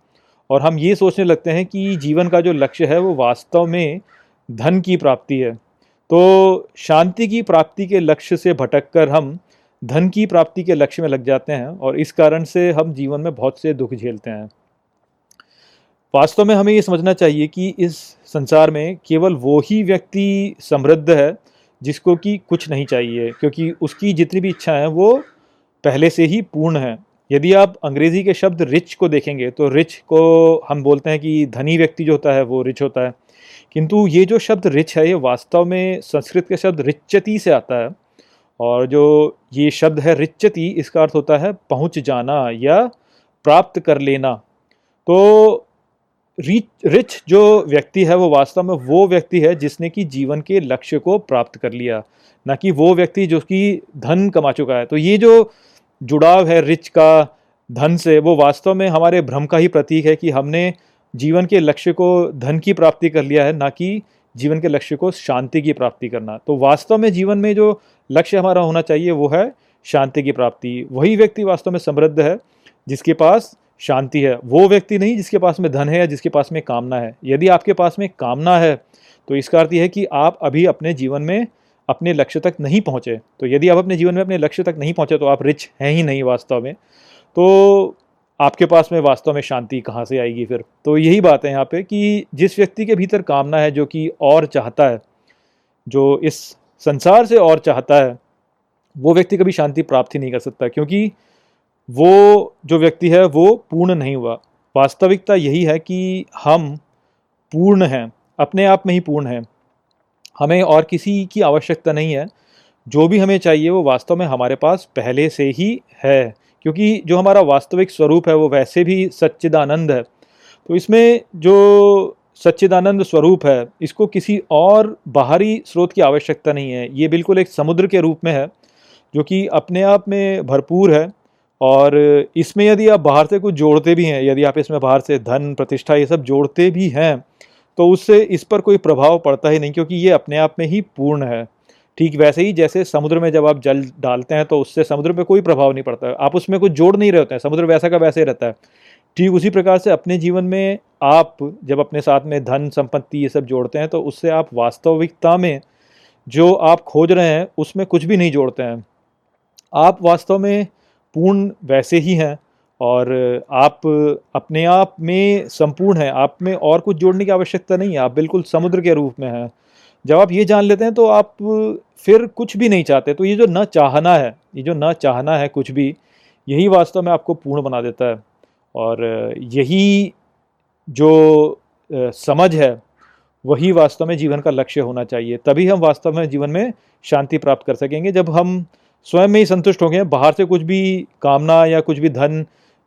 और हम ये सोचने लगते हैं कि जीवन का जो लक्ष्य है, वो वास्तव में धन की प्राप्ति है। तो शांति की प्राप्ति के लक्ष्य से भटक कर हम धन की प्राप्ति के लक्ष्य में लग जाते हैं और इस कारण से हम जीवन में बहुत से दुख झेलते हैं। वास्तव में हमें ये समझना चाहिए कि इस संसार में केवल वो ही व्यक्ति समृद्ध है जिसको कि कुछ नहीं चाहिए, क्योंकि उसकी जितनी भी इच्छा है वो पहले से ही पूर्ण है। यदि आप अंग्रेज़ी के शब्द रिच को देखेंगे तो रिच को हम बोलते हैं कि धनी व्यक्ति जो होता है वो रिच होता है। किंतु ये जो शब्द रिच है, ये वास्तव में संस्कृत के शब्द रिच्यति से आता है। और जो ये शब्द है रिच्यति इसका अर्थ होता है पहुँच जाना या प्राप्त कर लेना। तो रिच जो व्यक्ति है, वो वास्तव में वो व्यक्ति है जिसने कि जीवन के लक्ष्य को प्राप्त कर लिया। ना कि वो व्यक्ति जो कि धन कमा चुका है। तो ये जो जुड़ाव है रिच का, धन से, वो वास्तव में हमारे भ्रम का ही प्रतीक है कि हमने जीवन के लक्ष्य को धन की प्राप्ति कर लिया है, ना कि जीवन के लक्ष्य को शांति की प्राप्ति करना। तो वास्तव में जीवन में जो लक्ष्य हमारा होना चाहिए, वो है शांति की प्राप्ति। वही व्यक्ति वास्तव में समृद्ध है, जिसके पास शांति है। वो व्यक्ति नहीं जिसके पास में धन है या जिसके पास में कामना है। यदि आपके पास में कामना है तो इसका अर्थ यह है कि आप अभी अपने जीवन में अपने लक्ष्य तक नहीं पहुँचे। तो यदि आप अपने जीवन में अपने लक्ष्य तक नहीं पहुँचे तो आप रिच हैं ही नहीं वास्तव में। तो आपके पास में वास्तव में शांति कहाँ से आएगी फिर? तो यही बात है यहाँ पे कि जिस व्यक्ति के भीतर कामना है जो कि और चाहता है, जो इस संसार से और चाहता है, वो व्यक्ति कभी शांति प्राप्त ही नहीं कर सकता। क्योंकि वो जो व्यक्ति है, वो पूर्ण नहीं हुआ। वास्तविकता यही है कि हम पूर्ण हैं, अपने आप में ही पूर्ण हैं। हमें और किसी की आवश्यकता नहीं है। जो भी हमें चाहिए, वो वास्तव में हमारे पास पहले से ही है, क्योंकि जो हमारा वास्तविक स्वरूप है, वो वैसे भी सच्चिदानंद है। तो इसमें जो सच्चिदानंद स्वरूप है, इसको किसी और बाहरी स्रोत की आवश्यकता नहीं है। ये बिल्कुल एक समुद्र के रूप में है, जो कि अपने आप में भरपूर है। और इसमें यदि आप बाहर से कुछ जोड़ते भी हैं, यदि आप इसमें बाहर से धन, प्रतिष्ठा, ये सब जोड़ते भी हैं तो उससे इस पर कोई प्रभाव पड़ता ही नहीं क्योंकि ये अपने आप में ही पूर्ण है। ठीक वैसे ही जैसे समुद्र में जब आप जल डालते हैं तो उससे समुद्र पे कोई प्रभाव नहीं पड़ता। आप उसमें कुछ जोड़ नहीं रहे होते हैं, समुद्र वैसा का वैसे ही रहता है। ठीक उसी प्रकार से अपने जीवन में आप जब अपने साथ में धन, संपत्ति, ये सब जोड़ते हैं तो उससे आप वास्तविकता में जो आप खोज रहे हैं, उसमें कुछ भी नहीं जोड़ते हैं। आप वास्तव में पूर्ण वैसे ही हैं और आप अपने आप में संपूर्ण हैं। आप में और कुछ जोड़ने की आवश्यकता नहीं है। आप बिल्कुल समुद्र के रूप में हैं। जब आप ये जान लेते हैं तो आप फिर कुछ भी नहीं चाहते। तो ये जो न चाहना है, ये जो न चाहना है कुछ भी, यही वास्तव में आपको पूर्ण बना देता है। और यही जो समझ है, वही वास्तव में जीवन का लक्ष्य होना चाहिए। तभी हम वास्तव में जीवन में शांति प्राप्त कर सकेंगे। जब हम स्वयं में ही संतुष्ट हो गए बाहर से कुछ भी कामना या कुछ भी धन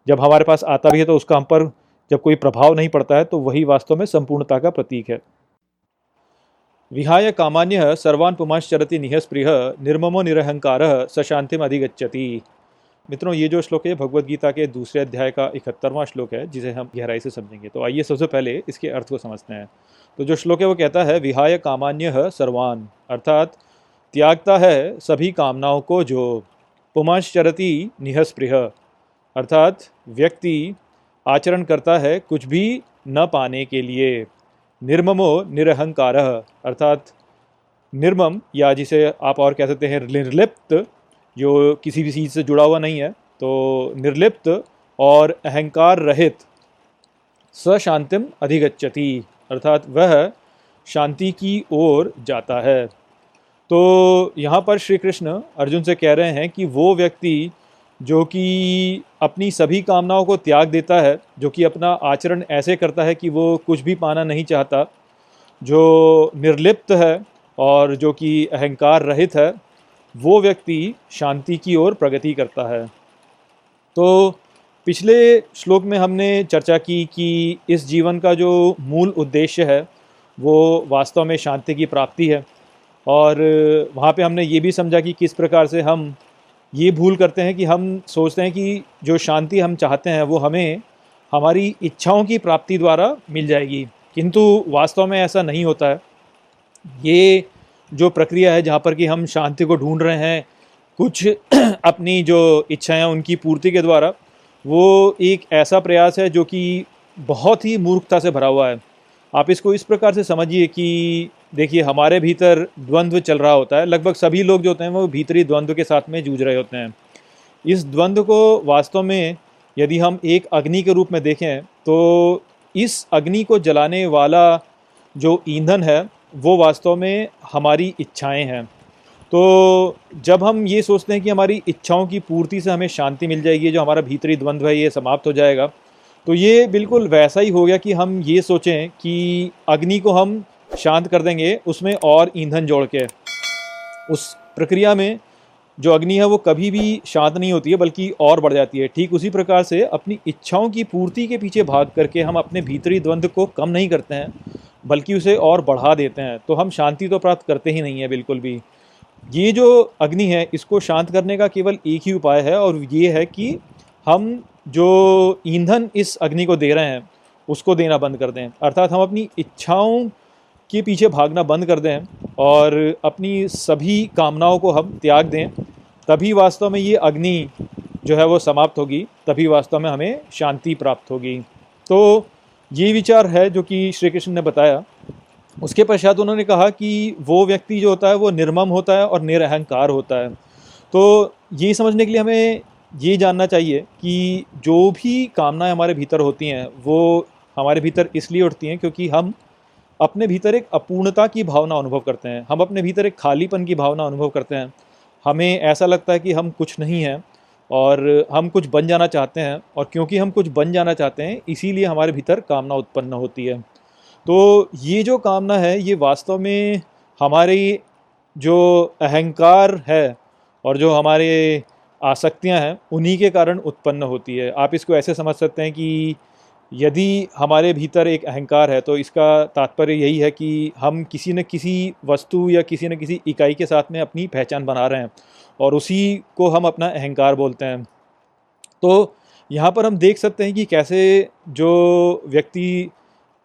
जब हमारे पास आता भी है तो उसका हम पर जब कोई प्रभाव नहीं पड़ता है तो वही वास्तव में संपूर्णता का प्रतीक है। विहाय कामान्य सर्वान पुमाश्चरति निहस्पृह, निर्ममो निरहंकार सशांतिम अधिगच्छति। मित्रों, ये जो श्लोक है भगवत गीता के दूसरे अध्याय का इकहत्तरवां श्लोक है, जिसे हम गहराई से समझेंगे। तो आइए सबसे पहले इसके अर्थ को समझते हैं। तो जो श्लोक है, वो कहता है, विहाय कामान्य सर्वान, अर्थात त्यागता है सभी कामनाओं को जो पुमाश्चरति निहस्पृह अर्थात व्यक्ति आचरण करता है कुछ भी न पाने के लिए। निर्ममो निरहंकार। अर्थात निर्मम या जिसे आप और कह सकते हैं निर्लिप्त, जो किसी भी चीज़ से जुड़ा हुआ नहीं है तो निर्लिप्त और अहंकार रहित सशांतिम अधिगच्छति। अर्थात वह शांति की ओर जाता है। तो यहाँ पर श्री कृष्ण अर्जुन से कह रहे हैं कि वो व्यक्ति जो कि अपनी सभी कामनाओं को त्याग देता है, जो कि अपना आचरण ऐसे करता है कि वो कुछ भी पाना नहीं चाहता, जो निर्लिप्त है और जो कि अहंकार रहित है, वो व्यक्ति शांति की ओर प्रगति करता है। तो पिछले श्लोक में हमने चर्चा की कि इस जीवन का जो मूल उद्देश्य है, वो वास्तव में शांति की प्राप्ति है। और वहाँ पे हमने ये भी समझा कि किस प्रकार से हम ये भूल करते हैं कि हम सोचते हैं कि जो शांति हम चाहते हैं वो हमें हमारी इच्छाओं की प्राप्ति द्वारा मिल जाएगी। किंतु वास्तव में ऐसा नहीं होता है। ये जो प्रक्रिया है जहाँ पर कि हम शांति को ढूंढ रहे हैं, कुछ (clears throat) अपनी जो इच्छाएँ उनकी पूर्ति के द्वारा, वो एक ऐसा प्रयास है जो कि बहुत ही मूर्खता से भरा हुआ है। आप इसको इस प्रकार से समझिए कि देखिए, हमारे भीतर द्वंद्व चल रहा होता है। लगभग सभी लोग जो होते हैं, वो भीतरी द्वंद्व के साथ में जूझ रहे होते हैं। इस द्वंद्व को वास्तव में यदि हम एक अग्नि के रूप में देखें तो इस अग्नि को जलाने वाला जो ईंधन है, वो वास्तव में हमारी इच्छाएँ हैं। तो जब हम ये सोचते हैं कि हमारी इच्छाओं की पूर्ति से हमें शांति मिल जाएगी, जो हमारा भीतरी द्वंद्व है, ये समाप्त हो जाएगा तो ये बिल्कुल वैसा ही हो गया कि हम ये सोचें कि अग्नि को हम शांत कर देंगे, उसमें और ईंधन जोड़ के। उस प्रक्रिया में जो अग्नि है, वो कभी भी शांत नहीं होती है, बल्कि और बढ़ जाती है। ठीक उसी प्रकार से अपनी इच्छाओं की पूर्ति के पीछे भाग करके हम अपने भीतरी द्वंद्व को कम नहीं करते हैं, बल्कि उसे और बढ़ा देते हैं। तो हम शांति तो प्राप्त करते ही नहीं है, बिल्कुल भी। ये जो अग्नि है, इसको शांत करने का केवल एक ही उपाय है, और ये है कि हम जो ईंधन इस अग्नि को दे रहे हैं, उसको देना बंद कर दें। अर्थात हम अपनी इच्छाओं के पीछे भागना बंद कर दें और अपनी सभी कामनाओं को हम त्याग दें, तभी वास्तव में ये अग्नि जो है वो समाप्त होगी, तभी वास्तव में हमें शांति प्राप्त होगी। तो ये विचार है जो कि श्री कृष्ण ने बताया। उसके पश्चात उन्होंने कहा कि वो व्यक्ति जो होता है वो निर्मम होता है और निरअहकार होता है। तो ये समझने के लिए हमें ये जानना चाहिए कि जो भी कामनाएँ हमारे भीतर होती हैं, वो हमारे भीतर इसलिए उठती हैं क्योंकि हम अपने भीतर एक अपूर्णता की भावना अनुभव करते हैं। हम अपने भीतर एक खालीपन की भावना अनुभव करते हैं। हमें ऐसा लगता है कि हम कुछ नहीं हैं और हम कुछ बन जाना चाहते हैं और क्योंकि हम कुछ बन जाना चाहते हैं, इसीलिए हमारे भीतर कामना उत्पन्न होती है। तो ये जो कामना है, ये वास्तव में हमारी जो अहंकार है और जो हमारे आसक्तियाँ हैं, उन्हीं के कारण उत्पन्न होती है। आप इसको ऐसे समझ सकते हैं कि यदि हमारे भीतर एक अहंकार है तो इसका तात्पर्य यही है कि हम किसी न किसी वस्तु या किसी न किसी इकाई के साथ में अपनी पहचान बना रहे हैं और उसी को हम अपना अहंकार बोलते हैं। तो यहाँ पर हम देख सकते हैं कि कैसे जो व्यक्ति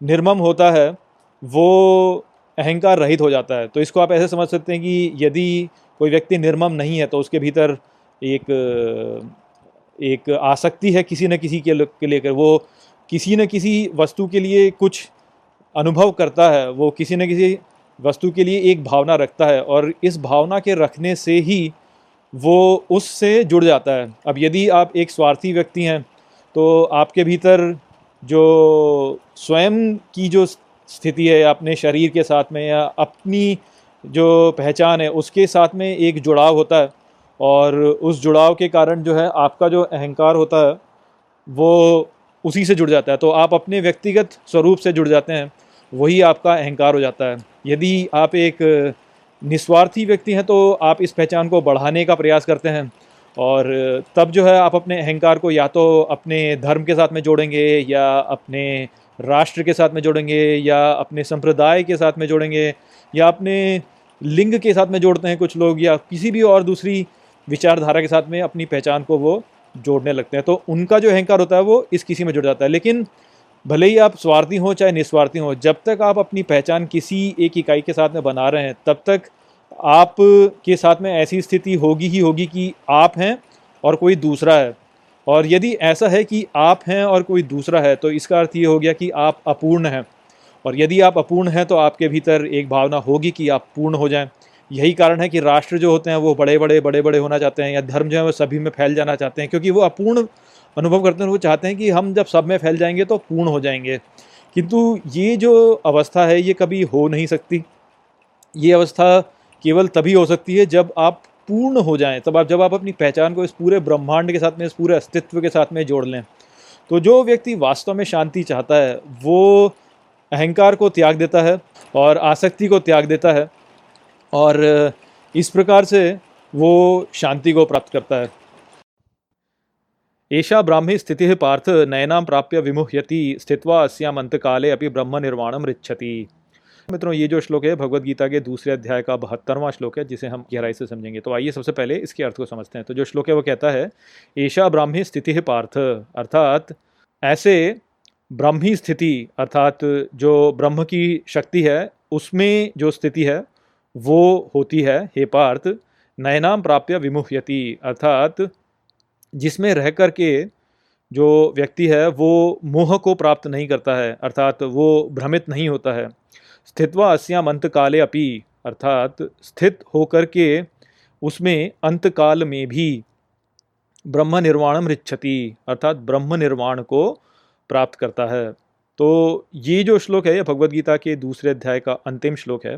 निर्मम होता है, वो अहंकार रहित हो जाता है। तो इसको आप ऐसे समझ सकते हैं कि यदि कोई व्यक्ति निर्मम नहीं है तो उसके भीतर एक एक आसक्ति है किसी न किसी के लेकर वो किसी न किसी वस्तु के लिए कुछ अनुभव करता है, वो किसी न किसी वस्तु के लिए एक भावना रखता है और इस भावना के रखने से ही वो उससे जुड़ जाता है। अब यदि आप एक स्वार्थी व्यक्ति हैं तो आपके भीतर जो स्वयं की जो स्थिति है, अपने शरीर के साथ में या अपनी जो पहचान है, उसके साथ में एक जुड़ाव होता है और उस जुड़ाव के कारण जो है आपका जो अहंकार होता है, वो उसी से जुड़ जाता है। तो आप अपने व्यक्तिगत स्वरूप से जुड़ जाते हैं, वही आपका अहंकार हो जाता है। यदि आप एक निस्वार्थी व्यक्ति हैं तो आप इस पहचान को बढ़ाने का प्रयास करते हैं और तब जो है आप अपने अहंकार को या तो अपने धर्म के साथ में जोड़ेंगे या अपने राष्ट्र के साथ में जोड़ेंगे या अपने संप्रदाय के साथ में जोड़ेंगे या अपने लिंग के साथ में जोड़ते हैं कुछ लोग या किसी भी और दूसरी विचारधारा के साथ में अपनी पहचान को वो जोड़ने लगते हैं। तो उनका जो अहंकार होता है वो इस किसी में जुड़ जाता है। लेकिन भले ही आप स्वार्थी हों चाहे निस्वार्थी हों, जब तक आप अपनी पहचान किसी एक इकाई के साथ में बना रहे हैं, तब तक आप के साथ में ऐसी स्थिति होगी ही होगी कि आप हैं और कोई दूसरा है। और यदि ऐसा है कि आप हैं और कोई दूसरा है तो इसका अर्थ ये हो गया कि आप अपूर्ण हैं। और यदि आप अपूर्ण हैं तो आपके भीतर एक भावना होगी कि आप पूर्ण हो जाएँ। यही कारण है कि राष्ट्र जो होते हैं, वो बड़े बड़े बड़े बड़े होना चाहते हैं या धर्म जो है, वो सभी में फैल जाना चाहते हैं, क्योंकि वो अपूर्ण अनुभव करते हैं वो चाहते हैं कि हम जब सब में फैल जाएँगे तो पूर्ण हो जाएँगे। किंतु ये जो अवस्था है, ये कभी हो नहीं सकती। ये अवस्था केवल तभी हो सकती है जब आप पूर्ण हो जाएँ, तब आप, जब आप अपनी पहचान को इस पूरे ब्रह्मांड के साथ में, इस पूरे अस्तित्व के साथ में जोड़ लें। तो जो व्यक्ति वास्तव में शांति चाहता है, वो अहंकार को त्याग देता है और आसक्ति को त्याग देता है। और इस प्रकार से वो शांति को प्राप्त करता है। एषा ब्राह्मी स्थिति पार्थ नयनाम प्राप्य विमुह्यति, स्थित्वा अस्याम अंतकाले अभी ब्रह्म निर्वाणम रिच्छति मित्रों, ये जो श्लोक है भगवत गीता के दूसरे अध्याय का बहत्तरवां श्लोक है, जिसे हम गहराई से समझेंगे। तो आइए सबसे पहले इसके अर्थ को समझते हैं। तो जो श्लोक है, वो कहता है ऐशा ब्राह्मी स्थिति पार्थ अर्थात, ऐसे ब्राह्मी स्थिति, अर्थात जो ब्रह्म की शक्ति है, उसमें जो स्थिति है वो होती है, हे पार्थ, नयनाम प्राप्य विमुह्यति। अर्थात जिसमें रह कर के जो व्यक्ति है, वो मोह को प्राप्त नहीं करता है, अर्थात वो भ्रमित नहीं होता है। स्थित्वा अस्याम अंतकाले अपि, अर्थात स्थित होकर के उसमें अंतकाल में भी ब्रह्म निर्वाणम रिच्छति अर्थात ब्रह्म निर्वाण को प्राप्त करता है। तो ये जो श्लोक है, ये भगवद्गीता के दूसरे अध्याय का अंतिम श्लोक है।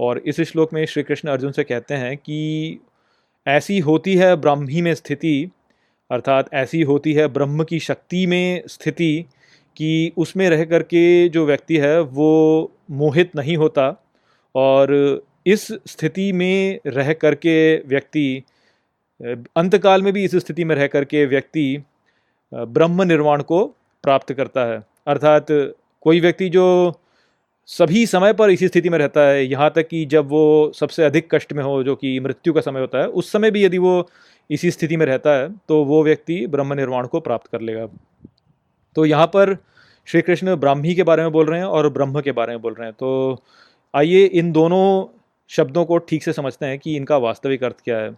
और इस श्लोक में श्री कृष्ण अर्जुन से कहते हैं कि ऐसी होती है ब्राह्मी में स्थिति, अर्थात ऐसी होती है ब्रह्म की शक्ति में स्थिति कि उसमें रह कर के जो व्यक्ति है वो मोहित नहीं होता और इस स्थिति में रह कर के व्यक्ति, अंतकाल में भी इस स्थिति में रह कर के व्यक्ति, ब्रह्म निर्वाण को प्राप्त करता है। अर्थात कोई व्यक्ति जो सभी समय पर इसी स्थिति में रहता है। यहाँ तक कि जब वो सबसे अधिक कष्ट में हो, जो कि मृत्यु का समय होता है, उस समय भी यदि वो इसी स्थिति में रहता है तो वो व्यक्ति ब्रह्म निर्वाण को प्राप्त कर लेगा। तो यहाँ पर श्री कृष्ण ब्राह्मी के बारे में बोल रहे हैं और ब्रह्म के बारे में बोल रहे हैं। तो आइए इन दोनों शब्दों को ठीक से समझते हैं कि इनका वास्तविक अर्थ क्या है।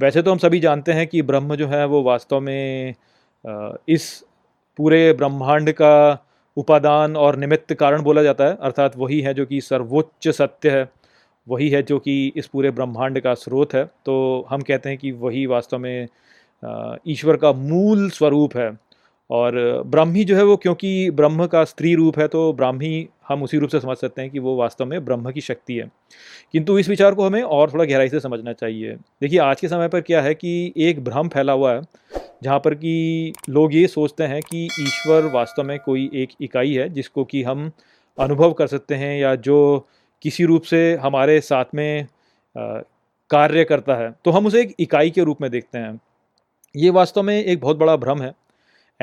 वैसे तो हम सभी जानते हैं कि ब्रह्म जो है, वो वास्तव में इस पूरे ब्रह्मांड का उपादान और निमित्त कारण बोला जाता है, अर्थात वही है जो कि सर्वोच्च सत्य है, वही है जो कि इस पूरे ब्रह्मांड का स्रोत है। तो हम कहते हैं कि वही वास्तव में ईश्वर का मूल स्वरूप है। और ब्राह्मी जो है वो क्योंकि ब्रह्म का स्त्री रूप है तो ब्राह्मी हम उसी रूप से समझ सकते हैं कि वो वास्तव में ब्रह्म की शक्ति है। किंतु इस विचार को हमें और थोड़ा गहराई से समझना चाहिए। देखिए, आज के समय पर क्या है कि एक भ्रम फैला हुआ है, जहाँ पर कि लोग ये सोचते हैं कि ईश्वर वास्तव में कोई एक इकाई है, जिसको कि हम अनुभव कर सकते हैं या जो किसी रूप से हमारे साथ में कार्य करता है तो हम उसे एक इकाई के रूप में देखते हैं। ये वास्तव में एक बहुत बड़ा भ्रम है।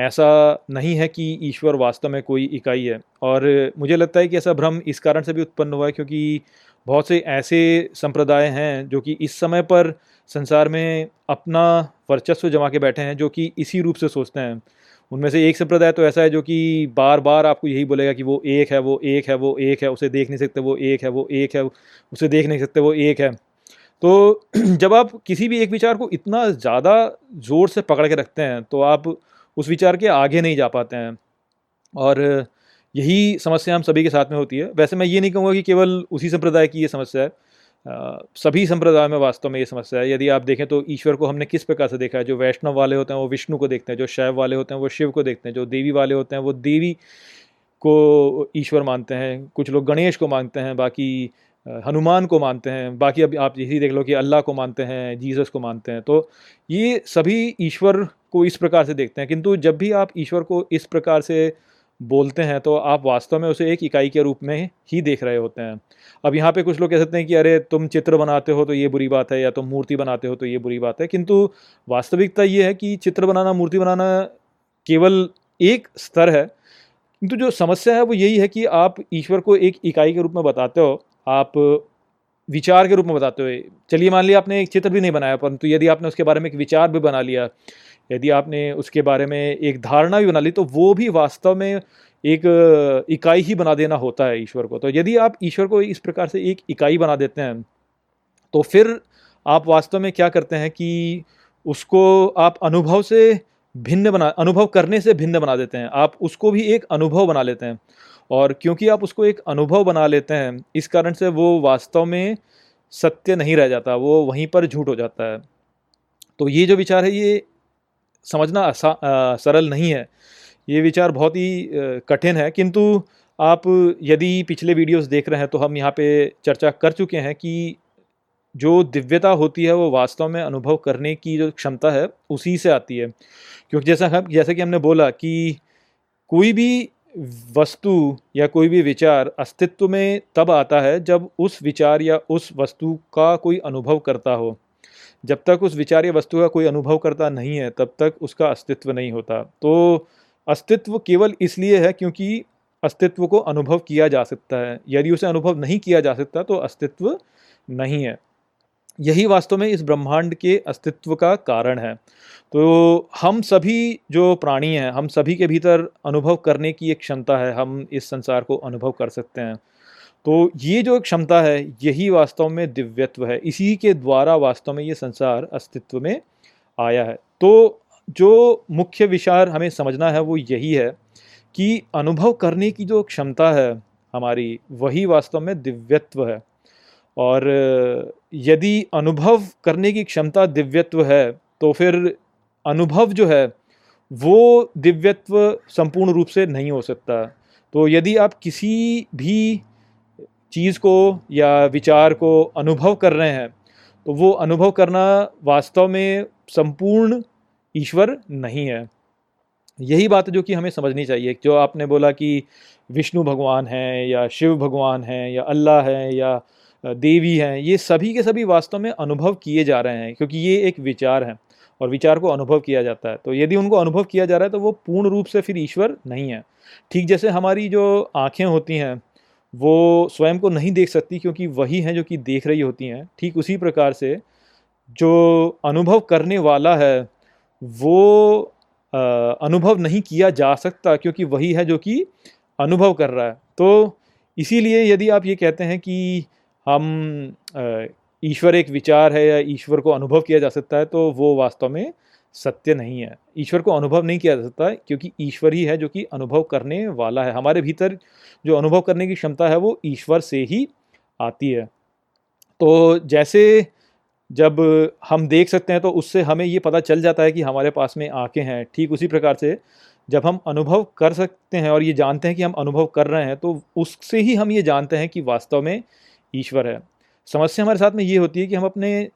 ऐसा नहीं है कि ईश्वर वास्तव में कोई इकाई है। और मुझे लगता है कि ऐसा भ्रम इस कारण से भी उत्पन्न हुआ है क्योंकि बहुत से ऐसे संप्रदाय हैं जो कि इस समय पर संसार में अपना वर्चस्व जमा के बैठे हैं जो कि इसी रूप से सोचते हैं। उनमें से एक संप्रदाय तो ऐसा है जो कि बार बार आपको यही बोलेगा कि वो एक है, वो एक है, वो एक है, उसे देख नहीं सकते, वो एक है, वो एक है, उसे देख नहीं सकते, वो एक है। तो (clears throat) जब आप किसी भी एक विचार को इतना ज़्यादा ज़ोर से पकड़ के रखते हैं तो आप उस विचार के आगे नहीं जा पाते हैं। और यही समस्या हम सभी के साथ में होती है। वैसे मैं ये नहीं कहूँगा कि केवल उसी संप्रदाय की ये समस्या है। सभी संप्रदाय में वास्तव में ये समस्या है। यदि आप देखें तो ईश्वर को हमने किस प्रकार से देखा है? जो वैष्णव वाले होते हैं, वो विष्णु को देखते हैं, जो शैव वाले होते हैं, वो शिव को देखते हैं, जो देवी वाले होते हैं, वो देवी को ईश्वर मानते हैं, कुछ लोग गणेश को मानते हैं, बाकी हनुमान को मानते हैं। बाकी अब आप यही देख लो कि अल्लाह को मानते हैं, जीसस को मानते हैं। तो ये सभी ईश्वर को इस प्रकार से देखते हैं। किंतु जब भी आप ईश्वर को इस प्रकार से बोलते हैं तो आप वास्तव में उसे एक इकाई के रूप में ही देख रहे होते हैं। अब यहाँ पे कुछ लोग कह सकते हैं कि अरे, तुम चित्र बनाते हो तो ये बुरी बात है या तुम मूर्ति बनाते हो तो ये बुरी बात है। किंतु वास्तविकता ये है कि चित्र बनाना, मूर्ति बनाना केवल एक स्तर है। किंतु जो समस्या है वो यही है कि आप ईश्वर को एक इकाई के रूप में बताते हो आप विचार के रूप में बताते हुए, चलिए मान लिया आपने एक चित्र भी नहीं बनाया, परंतु यदि आपने उसके बारे में एक विचार भी बना लिया, यदि आपने उसके बारे में एक धारणा भी बना ली तो वो भी वास्तव में एक इकाई ही बना देना होता है ईश्वर को। तो यदि आप ईश्वर को इस प्रकार से एक इकाई बना देते हैं तो फिर आप वास्तव में क्या करते हैं कि उसको आप अनुभव से भिन्न बना, अनुभव करने से भिन्न बना देते हैं। आप उसको भी एक अनुभव बना लेते हैं। और क्योंकि आप उसको एक अनुभव बना लेते हैं, इस कारण से वो वास्तव में सत्य नहीं रह जाता, वो वहीं पर झूठ हो जाता है। तो ये जो विचार है, ये समझना सरल नहीं है। ये विचार बहुत ही कठिन है, किंतु आप यदि पिछले वीडियोस देख रहे हैं तो हम यहाँ पे चर्चा कर चुके हैं कि जो दिव्यता होती है, वो वास्तव में अनुभव करने की जो क्षमता है, उसी से आती है। क्योंकि जैसा हम, जैसा कि हमने बोला कि कोई भी वस्तु या कोई भी विचार अस्तित्व में तब आता है जब उस विचार या उस वस्तु का कोई अनुभव करता हो। जब तक उस विचार या वस्तु का कोई अनुभव करता नहीं है, तब तक उसका अस्तित्व नहीं होता। तो अस्तित्व केवल इसलिए है क्योंकि अस्तित्व को अनुभव किया जा सकता है। यदि उसे अनुभव नहीं किया जा सकता तो अस्तित्व नहीं है। यही वास्तव में इस ब्रह्मांड के अस्तित्व का कारण है। तो हम सभी जो प्राणी हैं, हम सभी के भीतर अनुभव करने की एक क्षमता है, हम इस संसार को अनुभव कर सकते हैं। तो ये जो क्षमता है, यही वास्तव में दिव्यत्व है। इसी के द्वारा वास्तव में ये संसार अस्तित्व में आया है। तो जो मुख्य विचार हमें समझना है, वो यही है कि अनुभव करने की जो क्षमता है हमारी, वही वास्तव में दिव्यत्व है। और यदि अनुभव करने की क्षमता दिव्यत्व है तो फिर अनुभव जो है, वो दिव्यत्व संपूर्ण रूप से नहीं हो सकता। तो यदि आप किसी भी चीज़ को या विचार को अनुभव कर रहे हैं तो वो अनुभव करना वास्तव में संपूर्ण ईश्वर नहीं है। यही बात जो कि हमें समझनी चाहिए, जो आपने बोला कि विष्णु भगवान हैं या शिव भगवान हैं या अल्लाह है या देवी हैं, ये सभी के सभी वास्तव में अनुभव किए जा रहे हैं, क्योंकि ये एक विचार है और विचार को अनुभव किया जाता है। तो यदि उनको अनुभव किया जा रहा है तो वो पूर्ण रूप से फिर ईश्वर नहीं है। ठीक जैसे हमारी जो आँखें होती हैं, वो स्वयं को नहीं देख सकती, क्योंकि वही हैं जो कि देख रही होती हैं। ठीक उसी प्रकार से जो अनुभव करने वाला है, वो अनुभव नहीं किया जा सकता, क्योंकि वही है जो कि अनुभव कर रहा है। तो इसीलिए यदि आप ये कहते हैं कि हम ईश्वर एक विचार है या ईश्वर को अनुभव किया जा सकता है तो वो वास्तव में सत्य नहीं है। ईश्वर को अनुभव नहीं किया जा सकता क्योंकि ईश्वर ही है जो कि अनुभव करने वाला है। हमारे भीतर जो अनुभव करने की क्षमता है, वो ईश्वर से ही आती है। तो जैसे जब हम देख सकते हैं तो उससे हमें ये पता चल जाता है कि हमारे पास में आँखें हैं। ठीक उसी प्रकार से जब हम अनुभव कर सकते हैं और ये जानते हैं कि हम अनुभव कर रहे हैं तो उससे ही हम ये जानते हैं कि वास्तव में ईश्वर है। समस्या हमारे साथ में ये होती है कि हम अपने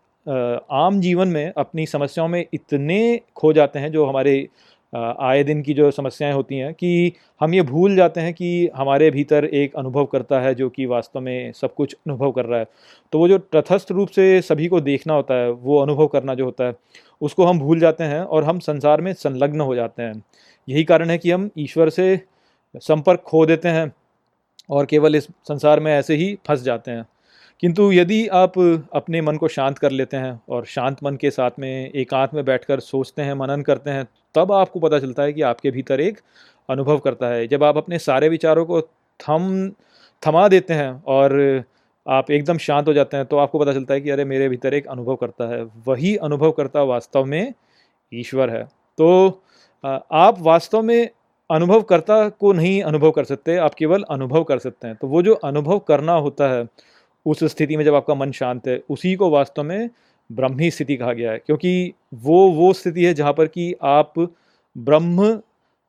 आम जीवन में अपनी समस्याओं में इतने खो जाते हैं जो हमारे आए दिन की जो समस्याएँ होती हैं कि हम ये भूल जाते हैं कि हमारे भीतर एक अनुभव करता है जो कि वास्तव में सब कुछ अनुभव कर रहा है। तो वो जो तथस्थ रूप से सभी को देखना होता है, वो अनुभव करना जो होता है, उसको हम भूल जाते हैं और हम संसार में संलग्न हो जाते हैं। यही कारण है कि हम ईश्वर से संपर्क खो देते हैं। और केवल इस संसार में ऐसे ही फंस जाते हैं। किंतु यदि आप अपने मन को शांत कर लेते हैं और शांत मन के साथ में एकांत में बैठकर सोचते हैं, मनन करते हैं, तब आपको पता चलता है कि आपके भीतर एक अनुभव करता है। जब आप अपने सारे विचारों को थम, थमा देते हैं और आप एकदम शांत हो जाते हैं तो आपको पता चलता है कि अरे, मेरे भीतर एक अनुभव करता है। वही अनुभव करता वास्तव में ईश्वर है। तो आप वास्तव में अनुभव करता को नहीं अनुभव कर सकते आप केवल अनुभव कर सकते हैं। तो वो जो अनुभव करना होता है उस स्थिति में जब आपका मन शांत है उसी को वास्तव में ब्रह्मी स्थिति कहा गया है। क्योंकि वो वो स्थिति है जहाँ पर कि आप ब्रह्म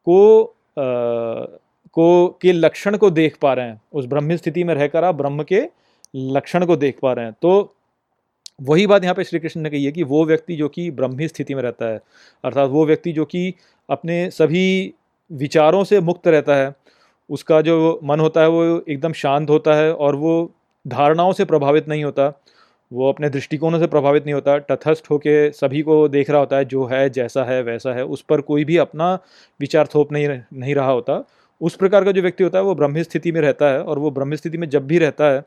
को आ, को के लक्षण को देख पा रहे हैं। उस ब्रह्मी स्थिति में रहकर आप ब्रह्म के लक्षण को देख पा रहे हैं। तो वही बात यहाँ पे श्री कृष्ण ने कही है कि वो व्यक्ति जो कि ब्रह्मी स्थिति में रहता है अर्थात वो व्यक्ति जो कि अपने सभी विचारों से मुक्त रहता है, उसका जो मन होता है वो एकदम शांत होता है और वो धारणाओं से प्रभावित नहीं होता, वो अपने दृष्टिकोणों से प्रभावित नहीं होता तथस्थ होकर सभी को देख रहा होता है, जो है, जैसा है, वैसा है, उस पर कोई भी अपना विचार थोप नहीं नहीं रहा होता। उस प्रकार का जो व्यक्ति होता है, वो ब्रह्म स्थिति में रहता है और वो ब्रह्म स्थिति में जब भी रहता है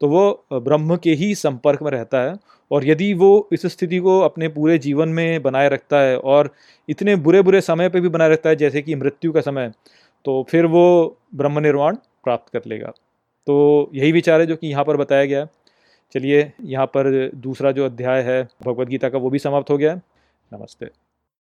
तो वो ब्रह्म के ही संपर्क में रहता है और यदि वो इस स्थिति को अपने पूरे जीवन में बनाए रखता है और इतने बुरे बुरे समय पे भी बनाए रखता है जैसे कि मृत्यु का समय तो फिर वो ब्रह्म निर्वाण प्राप्त कर लेगा। तो यही विचार है जो कि यहाँ पर बताया गया है। चलिए, यहाँ पर दूसरा जो अध्याय है भगवदगीता का, वो भी समाप्त हो गया है। नमस्ते।